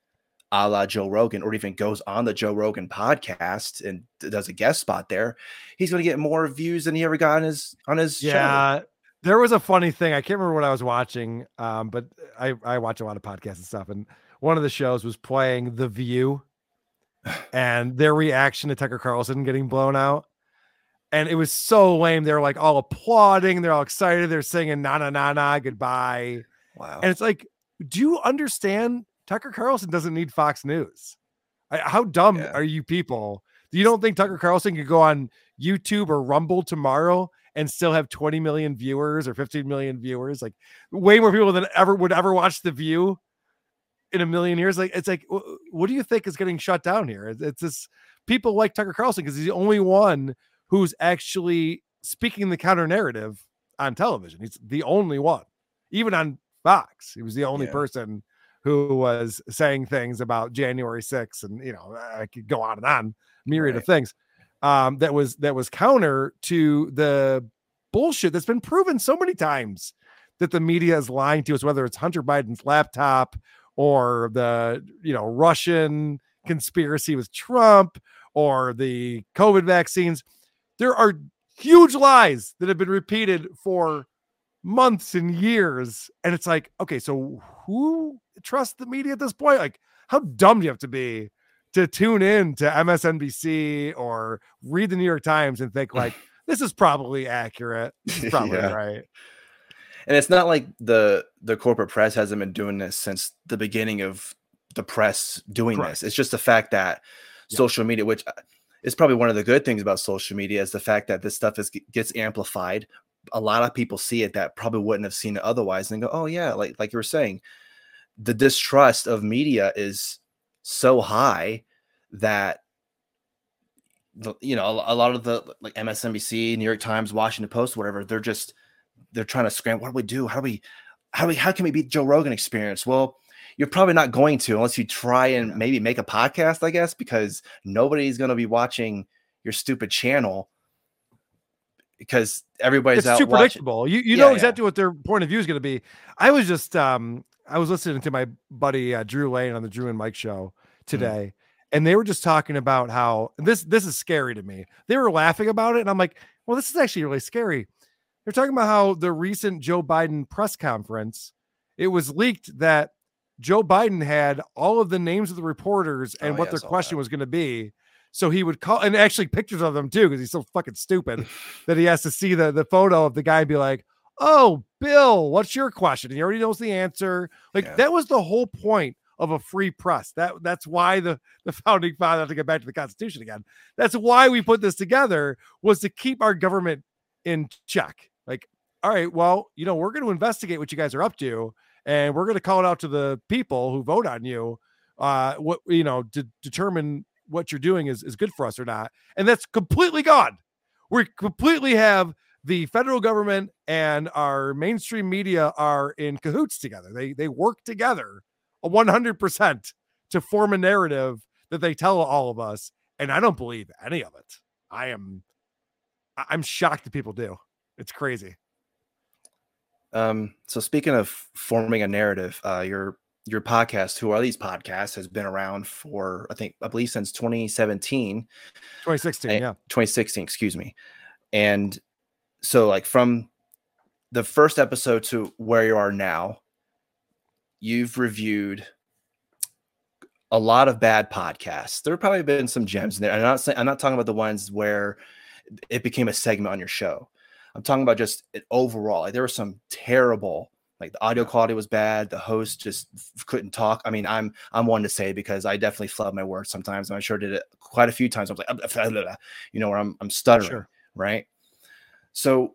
a la Joe Rogan, or even goes on the Joe Rogan podcast and does a guest spot there, he's going to get more views than he ever got on his on his show. Yeah. There was a funny thing. I can't remember what I was watching, um, but I, I watch a lot of podcasts and stuff. And one of the shows was playing The View <sighs> and their reaction to Tucker Carlson getting blown out. And it was so lame. They were like all applauding. They're all excited. They're singing na na na na goodbye. Wow. And it's like, do you understand Tucker Carlson doesn't need Fox News? I- How dumb Yeah. are you people? You don't think Tucker Carlson could go on YouTube or Rumble tomorrow and still have 20 million viewers or 15 million viewers? Like way more people than ever would ever watch The View in a million years. Like it's like, what do you think is getting shut down here? It's, this people like Tucker Carlson because he's the only one who's actually speaking the counter narrative on television. He's the only one, even on Fox. He was the only Yeah. person who was saying things about January 6th, and you know, I could go on and on, myriad of things. Um, that was that was counter to the bullshit that's been proven so many times that the media is lying to us, whether it's Hunter Biden's laptop or the you know Russian conspiracy with Trump or the COVID vaccines. There are huge lies that have been repeated for months and years. And it's like, okay, so who trusts the media at this point? Like, how dumb do you have to be to tune in to MSNBC or read the New York Times and think like <laughs> this is probably accurate. This is probably Yeah. right. And it's not like the the corporate press hasn't been doing this since the beginning of the press doing Correct. this. It's just the fact that Yeah. social media, which uh, is probably one of the good things about social media, is the fact that this stuff is gets amplified. A lot of people see it that probably wouldn't have seen it otherwise, and go, "Oh yeah," like like you were saying, the distrust of media is so high that you know a, lot of the like MSNBC, New York Times, Washington Post, whatever, they're just they're trying to scramble. What do we do? How do we how do we how can we beat Joe Rogan experience? Well, you're probably not going to unless you try and maybe make a podcast, I guess, because nobody's gonna be watching your stupid channel because everybody's it's out too watching. predictable. You you Yeah, know yeah. exactly what their point of view is going to be. I was just um I was listening to my buddy uh, Drew Lane on the Drew and Mike show Mm. today, and they were just talking about how this this is scary to me. They were laughing about it, and I'm like, well, this is actually really scary. They're talking about how the recent Joe Biden press conference, it was leaked that Joe Biden had all of the names of the reporters and Oh, what yeah, their question that. was going to be. So he would call and actually pictures of them too, because he's so fucking stupid <laughs> that he has to see the, the photo of the guy and be like, Oh, Bill, what's your question? And he already knows the answer. Like Yeah. that was the whole point of a free press. That that's why the, the founding father had to get back to the Constitution again. That's why we put this together was to keep our government in check. Like, all right, well, you know, we're going to investigate what you guys are up to, and we're going to call it out to the people who vote on you. Uh, what you know to determine what you're doing is, is good for us or not. And that's completely gone. We completely have the federal government and our mainstream media are in cahoots together. They they work together a 100% to form a narrative that they tell all of us. And I don't believe any of it. I am I'm shocked that people do. It's crazy. Um, so speaking of forming a narrative, uh, your your podcast, Who Are These Podcasts, has been around for I think I believe since 2017, 2016, Eh, yeah. 2016, excuse me. And so like from the first episode to where you are now, you've reviewed a lot of bad podcasts. There have probably been some gems in there. I'm not saying I'm not talking about the ones where it became a segment on your show. I'm talking about just it overall. Like there were some terrible, like the audio quality was bad. The host just couldn't talk. I mean, I'm I'm one to say because I definitely flub my words sometimes, and I sure did it quite a few times. I was like, you know, where I'm I'm stuttering, Sure. right? So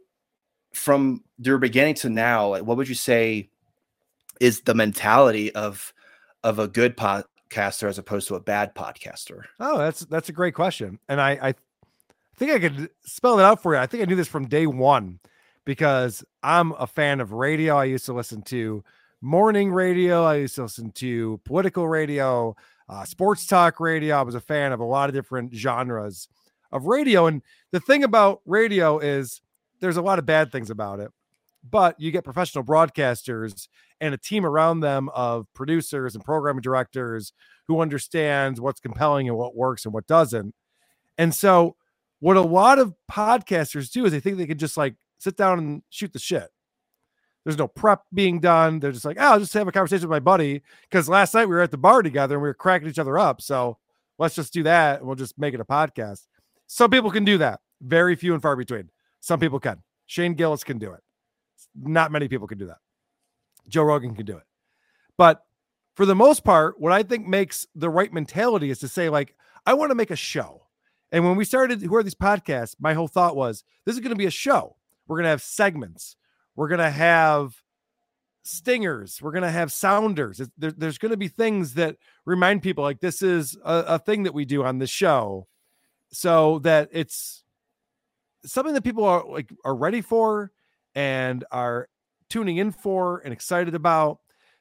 from your beginning to now, what would you say is the mentality of of a good podcaster as opposed to a bad podcaster? Oh, that's that's a great question, and I I think I could spell it out for you. I think I knew this from day one because I'm a fan of radio. I used to listen to morning radio. I used to listen to political radio, uh, sports talk radio. I was a fan of a lot of different genres of radio. And the thing about radio is there's a lot of bad things about it, but you get professional broadcasters and a team around them of producers and programming directors who understands what's compelling and what works and what doesn't. And so what a lot of podcasters do is they think they can just like sit down and shoot the shit. There's no prep being done. They're just like, oh, I'll just have a conversation with my buddy. Because last night we were at the bar together and we were cracking each other up. So let's just do that and we'll just make it a podcast. Some people can do that. Very few and far between. Some people can. Shane Gillis can do it. Not many people can do that. Joe Rogan can do it. But for the most part, what I think makes the right mentality is to say, like, I want to make a show. And when we started Who Are These Podcasts, my whole thought was this is going to be a show. We're going to have segments. We're going to have stingers. We're going to have sounders. There, there's going to be things that remind people like this is a, a thing that we do on the show so that it's something that people are like are ready for and are tuning in for and excited about.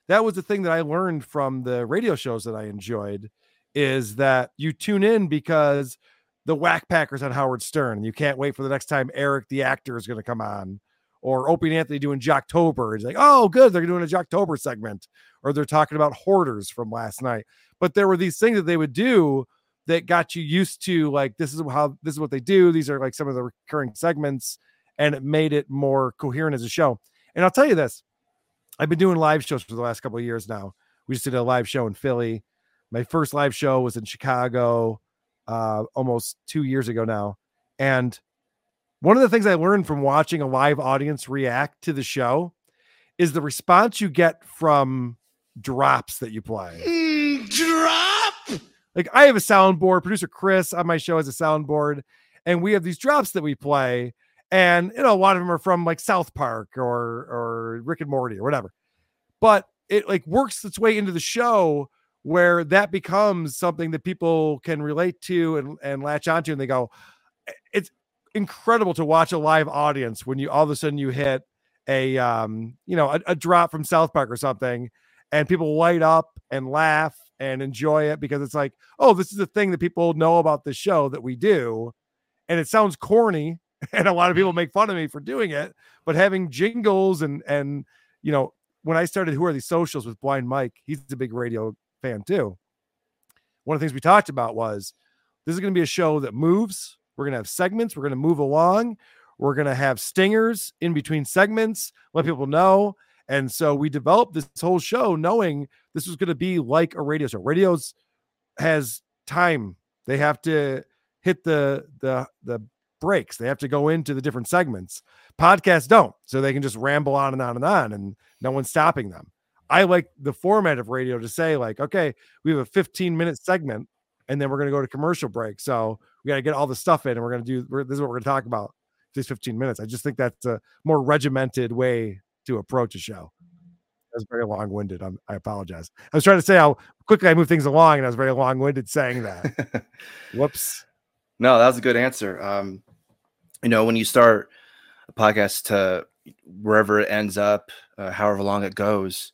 That was the thing that I learned from the radio shows that I enjoyed is that you tune in because the Wack Packers on Howard Stern. And you can't wait for the next time Eric the actor is going to come on or Opie and Anthony doing Jocktober. It's like, oh, good, they're doing a Jocktober segment, or they're talking about hoarders from last night. But there were these things that they would do that got you used to like this is how this is what they do. These are like some of the recurring segments, and it made it more coherent as a show. And I'll tell you this: I've been doing live shows for the last couple of years now. We just did a live show in Philly. My first live show was in Chicago uh, almost two years ago now, and one of the things I learned from watching a live audience react to the show is the response you get from drops that you play. Like I have a soundboard, producer Chris on my show has a soundboard, and we have these drops that we play. And you know, a lot of them are from like South Park or or Rick and Morty or whatever. But it like works its way into the show where that becomes something that people can relate to and, and latch onto and they go, it's incredible to watch a live audience when you all of a sudden you hit a um you know a, a, drop from South Park or something and people light up and laugh and enjoy it because it's like oh this is the thing that people know about the show that we do and it sounds corny <laughs> and a lot of people make fun of me for doing it but having jingles and and you know when I started who are these socials with blind Mike he's a big radio fan too one of the things we talked about was this is going to be a show that moves we're going to have segments. We're going to move along. We're going to have stingers in between segments, let people know. And so we developed this whole show knowing this was going to be like a radio show. Radios has time. They have to hit the the the breaks. They have to go into the different segments. Podcasts don't. So they can just ramble on and on and on and no one's stopping them. I like the format of radio to say like, okay, we have a 15 minute segment and then we're going to go to commercial break. So we got to get all the stuff in and we're going to do this is what we're going to talk about these 15 minutes. I just think that's a more regimented way to approach a show. Was very long winded. I apologize. I was trying to say how quickly I move things along, and I was very long winded saying that. <laughs> Whoops. No, that was a good answer. Um, you know, when you start a podcast to wherever it ends up, uh, however long it goes,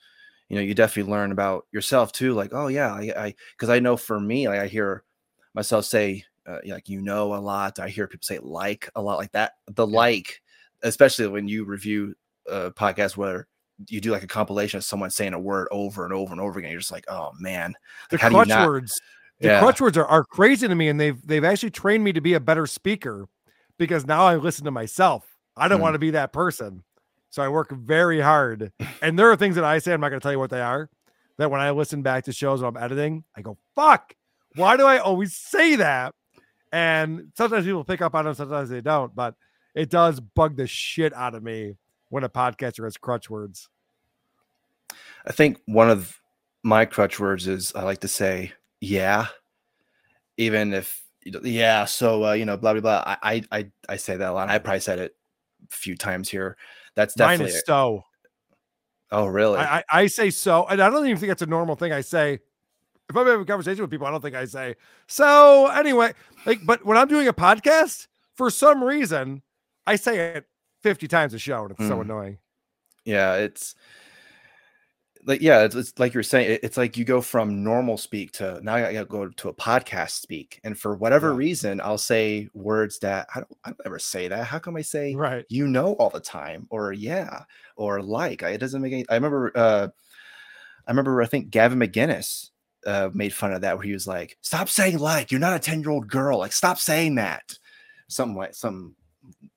you know, you definitely learn about yourself too. Like, oh yeah, I, because I, I, know for me, like I hear myself say, uh, like you know a lot. I hear people say like a lot like that. The yeah. like, especially when you review a podcast where you do like a compilation of someone saying a word over and over and over again. You're just like, oh man, the crutch not... words. The yeah. crutch words are, are crazy to me, and they've they've actually trained me to be a better speaker because now I listen to myself. I don't mm. want to be that person, so I work very hard. and there are things that I say I'm not going to tell you what they are. That when I listen back to shows when I'm editing, I go, "Fuck, why do I always say that?" And sometimes people pick up on them, sometimes they don't. But it does bug the shit out of me when a podcaster has crutch words. I think one of my crutch words is I like to say, yeah, even if, yeah, so, uh, you know, blah, blah, blah. I, I, I say that a lot. I probably said it a few times here. That's definitely. Mine is so. Oh, really? I, I, I say so. And I don't even think that's a normal thing. I say, if I'm having a conversation with people, I don't think I say so. Anyway, like, but when I'm doing a podcast, for some reason, I say it 50 times a show, and it's mm. so annoying. Yeah, it's like yeah, it's, it's like you're saying. it- It's like you go from normal speak to now I got to go to a podcast speak, and for whatever Yeah. reason, I'll say words that I don't. I don't ever say that. How come I say Right. you know all the time, or yeah, or like? I- It doesn't make any. I remember. uh I remember. I think Gavin McInnes uh made fun of that, where he was like, "Stop saying like. You're not a ten year old girl. Like, stop saying that." Something like some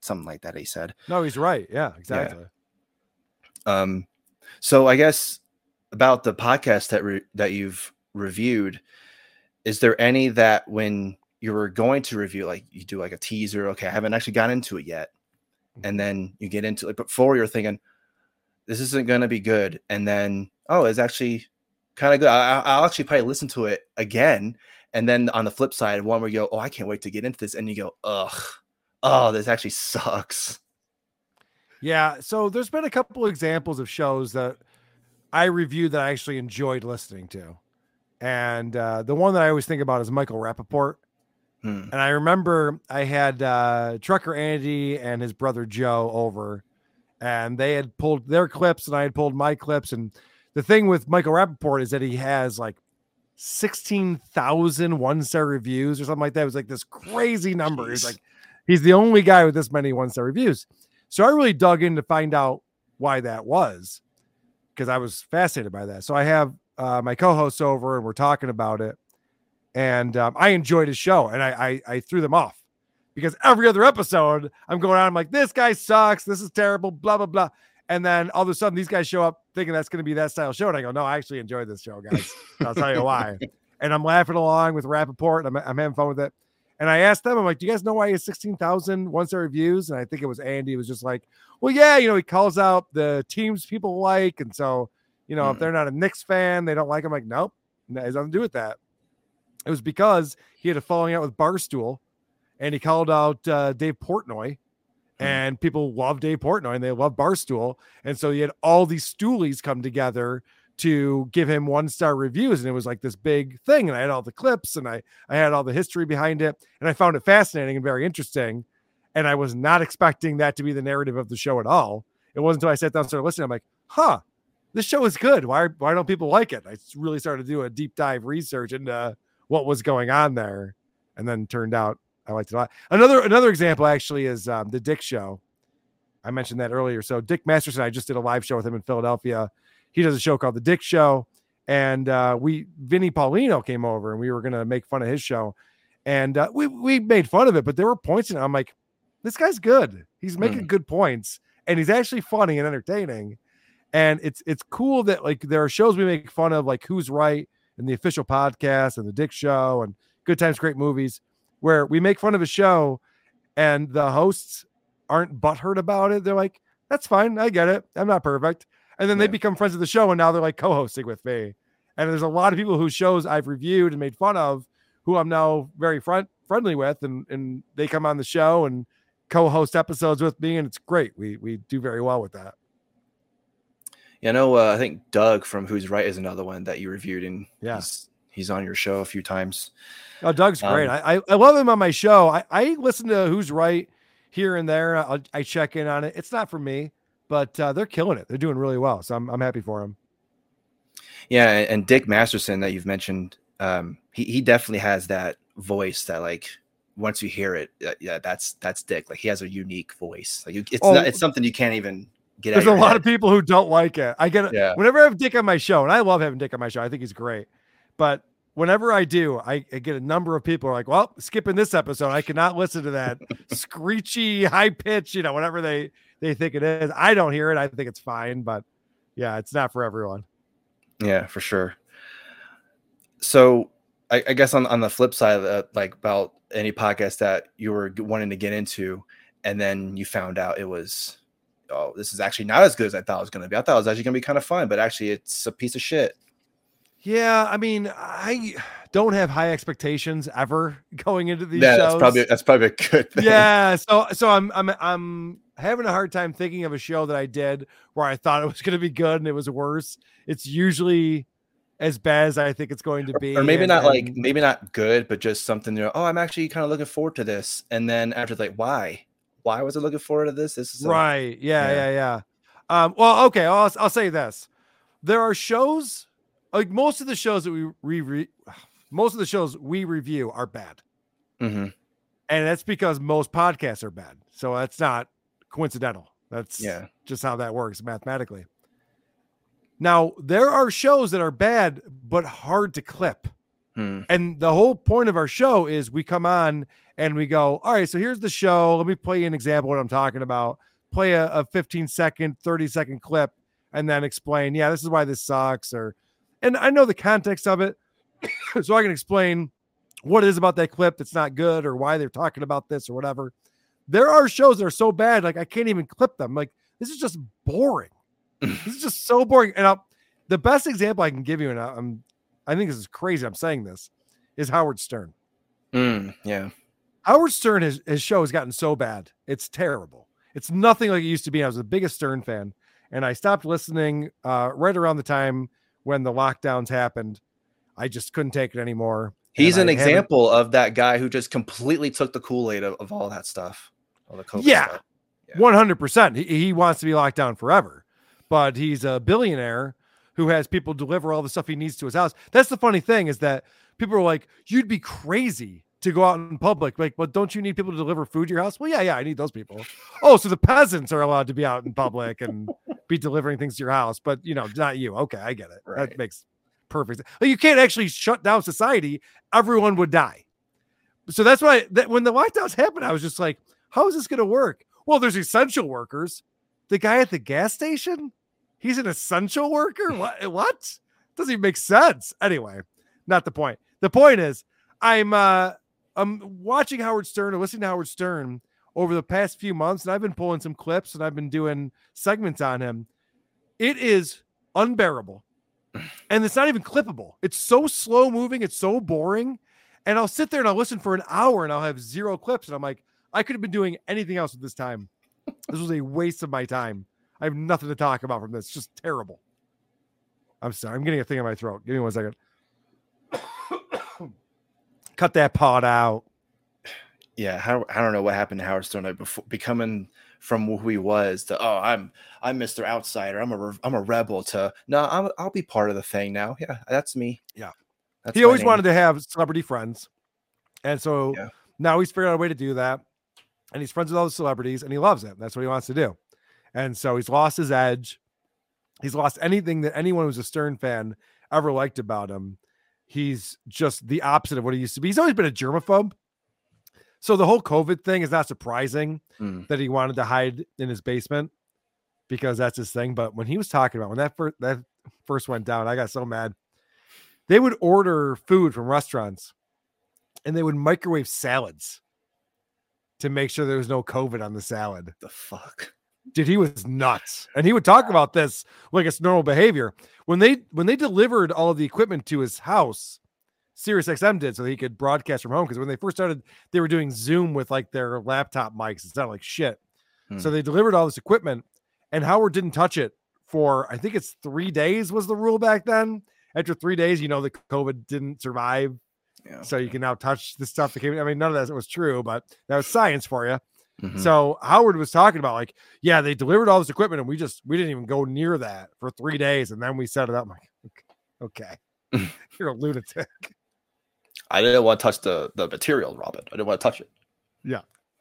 something like that. He said. No, he's right. Yeah, exactly. Um, so I guess about the podcast that re- that you've reviewed, is there any that when you were going to review, like you do like a teaser, okay, I haven't actually got into it yet, and then you get into it, before you're thinking this isn't going to be good, and then oh, it's actually kind of good. I, I- I'll actually probably listen to it again, and then on the flip side, one where you go, oh, I can't wait to get into this, and you go, ugh, oh, this actually sucks. Yeah. So there's been a couple examples of shows that I reviewed that I actually enjoyed listening to. And uh, the one that I always think about is Michael Rapaport. Hmm. And I remember I had uh, Trucker Andy and his brother Joe over, and they had pulled their clips, and I had pulled my clips. And the thing with Michael Rapaport is that he has like 16,000 one star reviews or something like that. It was like this crazy number. It's like he's the only guy with this many one star reviews. So I really dug in to find out why that was because I was fascinated by that. So I have uh, my co-hosts over and we're talking about it, and um, I enjoyed his show, and I, I I threw them off because every other episode I'm going on, I'm like, this guy sucks, this is terrible, blah blah blah, and then all of a sudden these guys show up thinking that's going to be that style show, and I go, no, I actually enjoyed this show, guys. I'll tell you why. <laughs> And I'm laughing along with Rapaport, and I'm, I'm having fun with it. And I asked them, I'm like, do you guys know why he has 16,000 one star reviews? And I think it was Andy was just like, well, yeah, you know, he calls out the teams people like. And so, you know, if Mm. they're not a Knicks fan, they don't like him. Like, nope, that has nothing to do with that. It was because he had a falling out with Barstool and he called out uh, Dave Portnoy. Hmm. And people love Dave Portnoy and they love Barstool. And so he had all these stoolies come together to give him one star reviews. And it was like this big thing. And I had all the clips and I, I had all the history behind it. And I found it fascinating and very interesting. And I was not expecting that to be the narrative of the show at all. It wasn't until I sat down and started listening. I'm like, huh, this show is good. Why, why don't people like it? I really started to do a deep dive research into what was going on there. And then turned out I liked it a lot. Another another example actually is um, the Dick Show. I mentioned that earlier. So Dick Masterson, I just did a live show with him in Philadelphia. He does a show called The Dick Show, and uh, we Vinny Paulino came over and we were gonna make fun of his show, and uh, we we made fun of it. But there were points in it. I'm like, this guy's good. He's making good points, and he's actually funny and entertaining. And it's it's cool that like there are shows we make fun of, like Who's Right and the official podcast and the Dick Show and Good Times, Great Movies, where we make fun of a show and the hosts aren't butthurt about it. They're like, that's fine. I get it. I'm not perfect. And then they become friends of the show and now they're like co hosting with me. And there's a lot of people whose shows I've reviewed and made fun of who I'm now very front friendly with. And, and they come on the show and co host episodes with me. And it's great. We, we do very well with that. You know, uh, I think Doug from Who's Right is another one that you reviewed, and Yeah. he's, he's on your show a few times. Oh, Doug's great. Um, I, I I love him on my show. I, I listen to Who's Right here and there. I, I check in on it. It's not for me, but uh, they're killing it. They're doing really well. So I'm, I'm happy for them. Yeah, and, Dick Masterson that you've mentioned, um, he he definitely has that voice that like once you hear it, uh, yeah, that's that's Dick. Like he has a unique voice. Like you, it's Oh, not, it's something you can't even get. There's a lot head. of people who don't like it. I get it. Yeah. Whenever I have Dick on my show, and I love having Dick on my show, I think he's great. But whenever I do, I, I get a number of people are like, well, skipping this episode. I cannot listen to that <laughs> screechy, high pitch, you know, whatever they, they think it is. I don't hear it. I think it's fine. But yeah, it's not for everyone. Yeah, for sure. So I, I guess on, on the flip side of that, like about any podcast that you were wanting to get into, and then you found out it was, oh, this is actually not as good as I thought it was going to be. I thought it was actually going to be kind of fun, but actually it's a piece of shit. Yeah, I mean, I don't have high expectations ever <laughs> going into these yeah, shows. that's probably that's probably a good thing. yeah, so so I'm I'm I'm having a hard time thinking of a show that I did where I thought it was going to be good and it was worse. It's usually as bad as I think it's going to be, or maybe and- not like and- maybe not good, but just something. You know, oh, I'm actually kind of looking forward to this, and then after like, why? Why was I looking forward to this? This is right. Yeah, Yeah. yeah, yeah. Um, well, okay, I'll I'll say this. there are shows like most of the shows that we re, re most of the shows we review are bad. hmm And that's because most podcasts are bad. So that's not coincidental. That's Yeah. just how that works mathematically. Now, there are shows that are bad but hard to clip. Hmm. And the whole point of our show is we come on and we go, all right, so here's the show. Let me play you an example of what I'm talking about. Play a, a 15 second, 30 second clip, and then explain, yeah, this is why this sucks. Or and I know the context of it. <coughs> so I can explain what it is about that clip that's not good or why they're talking about this or whatever. There are shows that are so bad, like I can't even clip them. Like, this is just boring. <laughs> this is just so boring. And I'll, the best example I can give you, and I- I'm I think this is crazy. I'm saying this is Howard Stern. Mm, yeah. Howard Stern, his, his show has gotten so bad. It's terrible. It's nothing like it used to be. I was the biggest Stern fan, and I stopped listening uh, right around the time when the lockdowns happened. I just couldn't take it anymore. He's an I example of that guy who just completely took the Kool Aid of, of all that stuff. All the COVID Yeah. One hundred percent. He he wants to be locked down forever, but he's a billionaire who has people deliver all the stuff he needs to his house. That's the funny thing is that people are like, "You'd be crazy to go out in public." Like, but don't you need people to deliver food to your house? Well, yeah, yeah, I need those people. Oh, so the peasants are allowed to be out in public and be delivering things to your house, but you know, not you. Okay, I get it. Right. That makes perfect. Like, you can't actually shut down society. Everyone would die. So that's why that when the lockdowns happened, I was just like, how is this going to work? Well, there's essential workers. The guy at the gas station, he's an essential worker. <laughs> What? What? Doesn't even make sense. Anyway, not the point. The point is, I'm uh I'm watching Howard Stern or listening to Howard Stern over the past few months, and I've been pulling some clips and I've been doing segments on him. It is unbearable, and it's not even clippable. It's so slow moving. It's so boring. And I'll sit there and I'll listen for an hour and I'll have zero clips. And I'm like, I could have been doing anything else at this time. This was a waste of my time. I have nothing to talk about from this. It's just terrible. I'm sorry. I'm getting a thing in my throat. Give me one second. <coughs> Cut that pot out. Yeah, how, I don't know what happened to Howard Stern like before becoming from who he was to oh I'm I'm Mr. Outsider I'm a I'm a rebel to no I'm, I'll be part of the thing now yeah that's me Yeah. that's he always name. wanted to have celebrity friends. And so Yeah. now he's figured out a way to do that. And he's friends with all the celebrities and he loves it. That's what he wants to do. And so he's lost his edge. He's lost anything that anyone who's a Stern fan ever liked about him. He's just the opposite of what he used to be. He's always been a germaphobe. So the whole COVID thing is not surprising Mm. that he wanted to hide in his basement because that's his thing. But when he was talking about when that first that first went down, I got so mad. They would order food from restaurants and they would microwave salads to make sure there was no COVID on the salad. the fuck Dude, he was nuts. And he would talk about this like it's normal behavior. When they when they delivered all of the equipment to his house, Sirius XM did so he could broadcast from home. Because when they first started, they were doing Zoom with like their laptop mics. It sounded like shit. So Hmm. they delivered all this equipment, and Howard didn't touch it for I think it's three days was the rule back then. After three days, you know the COVID didn't survive, yeah so you can now touch the stuff that came. I mean, none of that was true, but that was science for you. Mhm. So Howard was talking about like, yeah, they delivered all this equipment, and we just we didn't even go near that for three days, and then we set it up. I'm like, okay, okay. <laughs> you're a lunatic. I didn't want to touch the the material Robin I didn't want to touch it Yeah.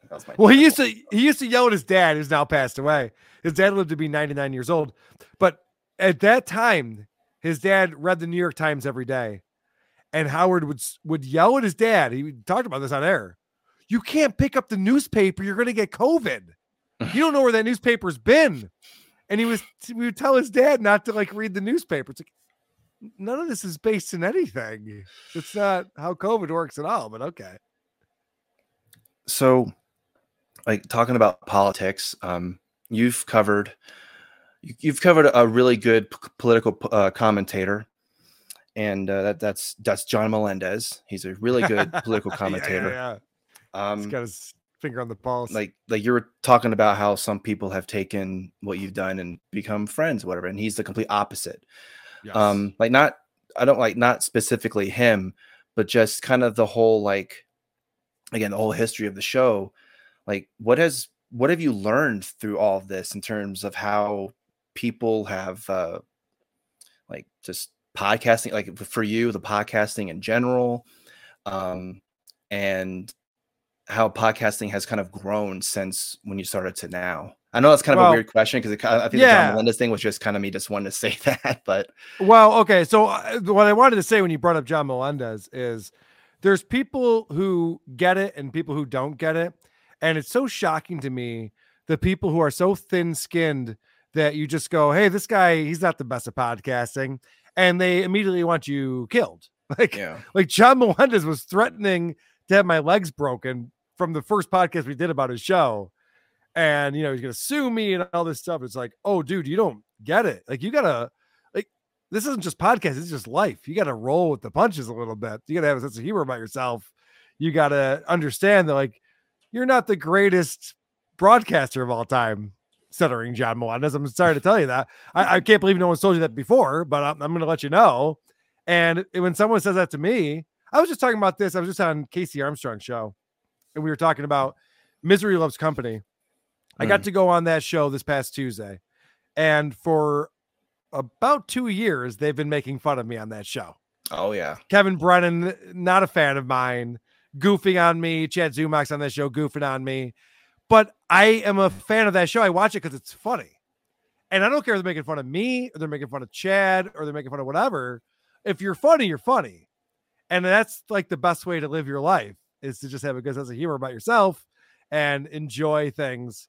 that Well, he used to he used to yell at his dad, who's now passed away. His dad lived to be 99 years old, but at that time, his dad read the New York Times every day, and Howard would would yell at his dad. He talked about this on air. You can't pick up the newspaper. You're going to get COVID. <laughs> You don't know where that newspaper's been. And he was we would tell his dad not to like read the newspaper. It's like none of this is based in anything. It's not how COVID works at all. But okay. so like talking about politics um you've covered you- you've covered a really good p- political p- uh, commentator and uh, that that's that's John Melendez he's a really good <laughs> political Yeah, yeah, commentator yeah. He's um got his finger on the pulse. like like you were talking about how some people have taken what you've done and become friends whatever and he's the complete opposite Yes. um like not i don't like not specifically him but just kind of the whole like again the whole history of the show like what has what have you learned through all of this in terms of how people have uh like just podcasting, like for you, the podcasting in general, um, and how podcasting has kind of grown since when you started to now. I know that's kind of Well, a weird question because I think the. John Melendez thing was just kind of me just wanting to <laughs> say that, but Well, okay. So uh, what I wanted to say when you brought up John Melendez is there's people who get it and people who don't get it. And it's so shocking to me the people who are so thin skinned that you just go, Hey, this guy, he's not the best at podcasting. And they immediately want you killed. <laughs> Like, yeah, like John Melendez was threatening to have my legs broken from the first podcast we did about his show. And you know, he's gonna sue me and all this stuff. It's like, oh, dude, you don't get it. Like, you gotta like this isn't just podcast, it's just life. You gotta roll with the punches a little bit. You gotta have a sense of humor about yourself. You gotta understand that like you're not the greatest broadcaster of all time, stuttering John Melendez. I'm sorry to tell you that. I, I can't believe no one's told you that before, but I'm, I'm gonna let you know. And when someone says that to me, I was just talking about this. I was just on Casey Armstrong's show, and we were talking about Misery Loves Company. I got hmm. to go on that show this past Tuesday, and for about two years, they've been making fun of me on that show. oh yeah, Kevin Brennan, not a fan of mine, goofing on me. Chad Zumock on that show, goofing on me. But I am a fan of that show. I watch it because it's funny. And I don't care if they're making fun of me or they're making fun of Chad or they're making fun of whatever. If you're funny, you're funny. And that's like the best way to live your life is to just have a good sense of humor about yourself and enjoy things.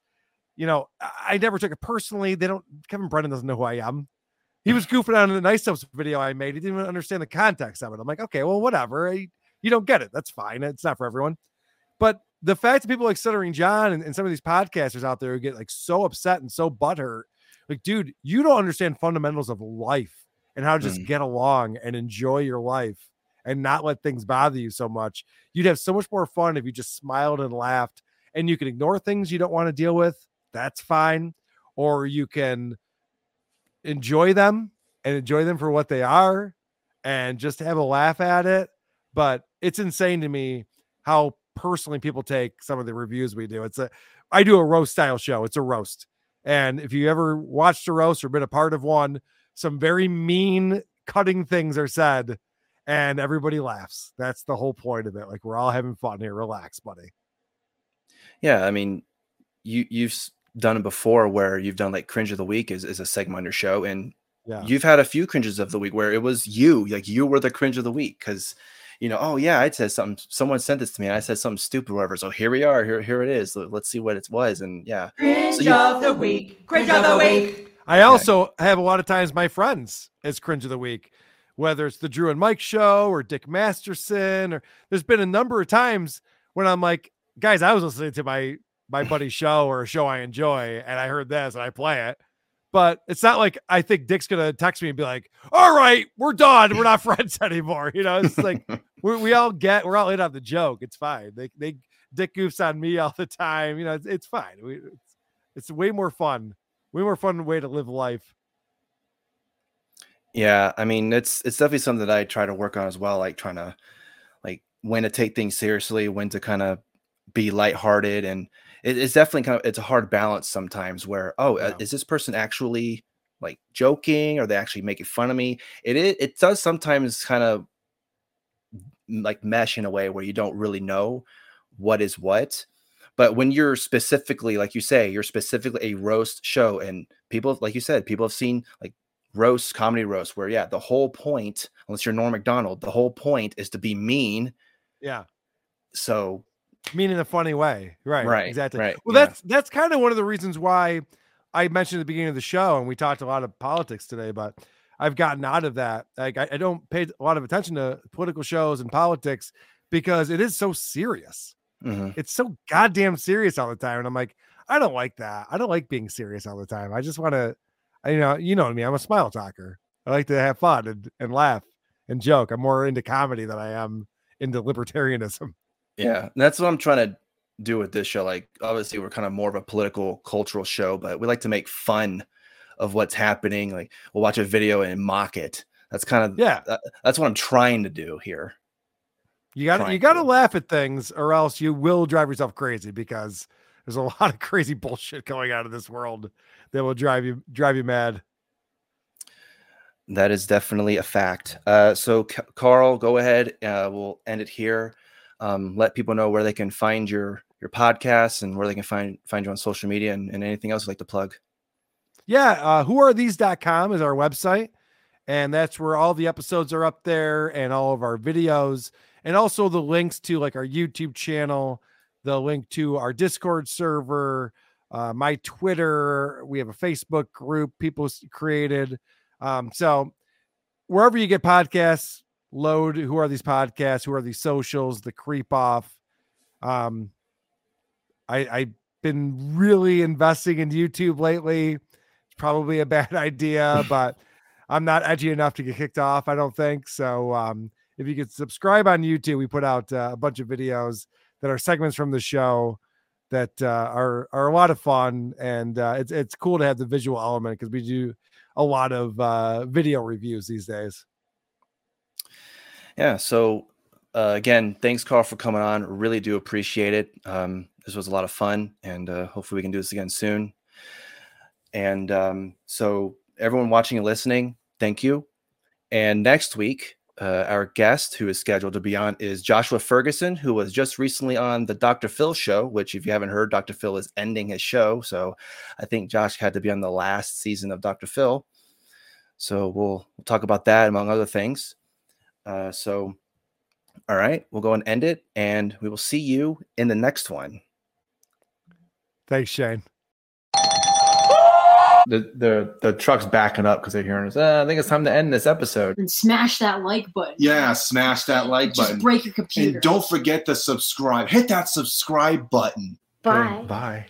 You know, I never took it personally. They don't, Kevin Brennan doesn't know who I am. He was goofing on in the nice stuff video I made. He didn't even understand the context of it. I'm like, okay, well, whatever. I- you don't get it. That's fine. It's not for everyone. But the fact that people like Stuttering John and, and some of these podcasters out there who get like so upset and so butthurt, like, dude, you don't understand fundamentals of life and how to just Mm. get along and enjoy your life and not let things bother you so much. You'd have so much more fun if you just smiled and laughed and you could ignore things you don't want to deal with. That's fine. Or you can enjoy them and enjoy them for what they are and just have a laugh at it. But it's insane to me how personally people take some of the reviews we do. It's a I do a roast style show. It's a roast. And if you ever watched a roast or been a part of one, some very mean cutting things are said and everybody laughs. That's the whole point of it. Like we're all having fun here. Relax, buddy. yeah. I mean, you you've done it before where you've done like cringe of the week is, is a segment on your show, and Yeah. you've had a few cringes of the week where it was you, like you were the cringe of the week because you know, oh yeah, I said something. Someone sent this to me. and I said something stupid, or whatever. So here we are. Here, here it is. Let- Let's see what it was. And yeah, Cringe So you- of the week. Cringe of the week. I also have a lot of times my friends as cringe of the week, whether it's the Drew and Mike show or Dick Masterson, or there's been a number of times when I'm like, guys, I was listening to my my buddy's show or a show I enjoy, and I heard this and I play it. But it's not like I think Dick's gonna text me and be like, "All right, we're done. We're not <laughs> friends anymore." You know, it's like <laughs> we we all get we're all in on the joke. It's fine. They they Dick goofs on me all the time. You know, it's, it's fine. We, it's, it's way more fun way more fun way to live life. yeah. I mean, it's it's definitely something that I try to work on as well. Like trying to like when to take things seriously, when to kind of be lighthearted, and it, it's definitely kind of it's a hard balance sometimes. Where oh, uh, Yeah. is this person actually like joking? or they actually making fun of me? It it, it does sometimes kind of like mesh in a way where you don't really know what is what. But when you're specifically, like you say, you're specifically a roast show, and people, like you said, people have seen like roast comedy roast where yeah, the whole point, unless you're Norm Macdonald, the whole point is to be mean. Yeah. So Mean in a funny way. Right. Right, Exactly. right, Well, yeah. that's that's kind of one of the reasons why I mentioned at the beginning of the show, and we talked a lot of politics today, but I've gotten out of that. Like I, I don't pay a lot of attention to political shows and politics because it is so serious. mhm. It's so goddamn serious all the time. And I'm like, I don't like that. I don't like being serious all the time. I just want to, you know, you know me. I'm a smile talker. I like to have fun and, and laugh and joke. I'm more into comedy than I am into libertarianism. Yeah, that's what I'm trying to do with this show. Like obviously, we're kind of more of a political cultural show, but we like to make fun of what's happening. Like we'll watch a video and mock it. That's kind of Yeah. that- that's what I'm trying to do here. You got to you got to laugh at things, or else you will drive yourself crazy because there's a <laughs> lot of crazy bullshit going on in this world that will drive you drive you mad. That is definitely a fact. Uh, so, C- Karl, go ahead. Uh, we'll end it here. Um, let people know where they can find your your podcasts and where they can find find you on social media and, and anything else you'd like to plug. Yeah, uh, whoarethese.com is our website. And that's where all the episodes are up there and all of our videos, and also the links to like our YouTube channel, the link to our Discord server, uh, my Twitter. We have a Facebook group people created. Um, so wherever you get podcasts, load who are these podcasts, who are these socials, the creep off. Um, I, I've been really investing in YouTube lately. It's probably a <laughs> bad idea, but I'm not edgy enough to get kicked off. I don't think so. Um, if you could subscribe on YouTube, we put out uh, a bunch of videos that are segments from the show that uh, are are a lot of fun, and uh, it's it's cool to have the visual element because we do a lot of uh, video reviews these days. Yeah. So, uh, again, thanks, Karl, for coming on. Really do appreciate it. Um, this was a lot of fun, and uh, hopefully we can do this again soon. And um, so, everyone watching and listening, thank you. And next week, uh, our guest who is scheduled to be on is Joshua Ferguson, who was just recently on the Dr. Phil show, which, if you haven't heard, Dr. Phil is ending his show. So I think Josh had to be on the last season of Dr. Phil. So we'll, we'll talk about that among other things. Uh, so, all right, we'll go and end it, and we will see you in the next one. Thanks, Shane. The the the truck's backing up because they're hearing us. Uh, I think it's time to end this episode. And smash that like button. Yeah, smash that like Just button. break your computer. And don't forget to subscribe. Hit that subscribe button. Bye. Bye.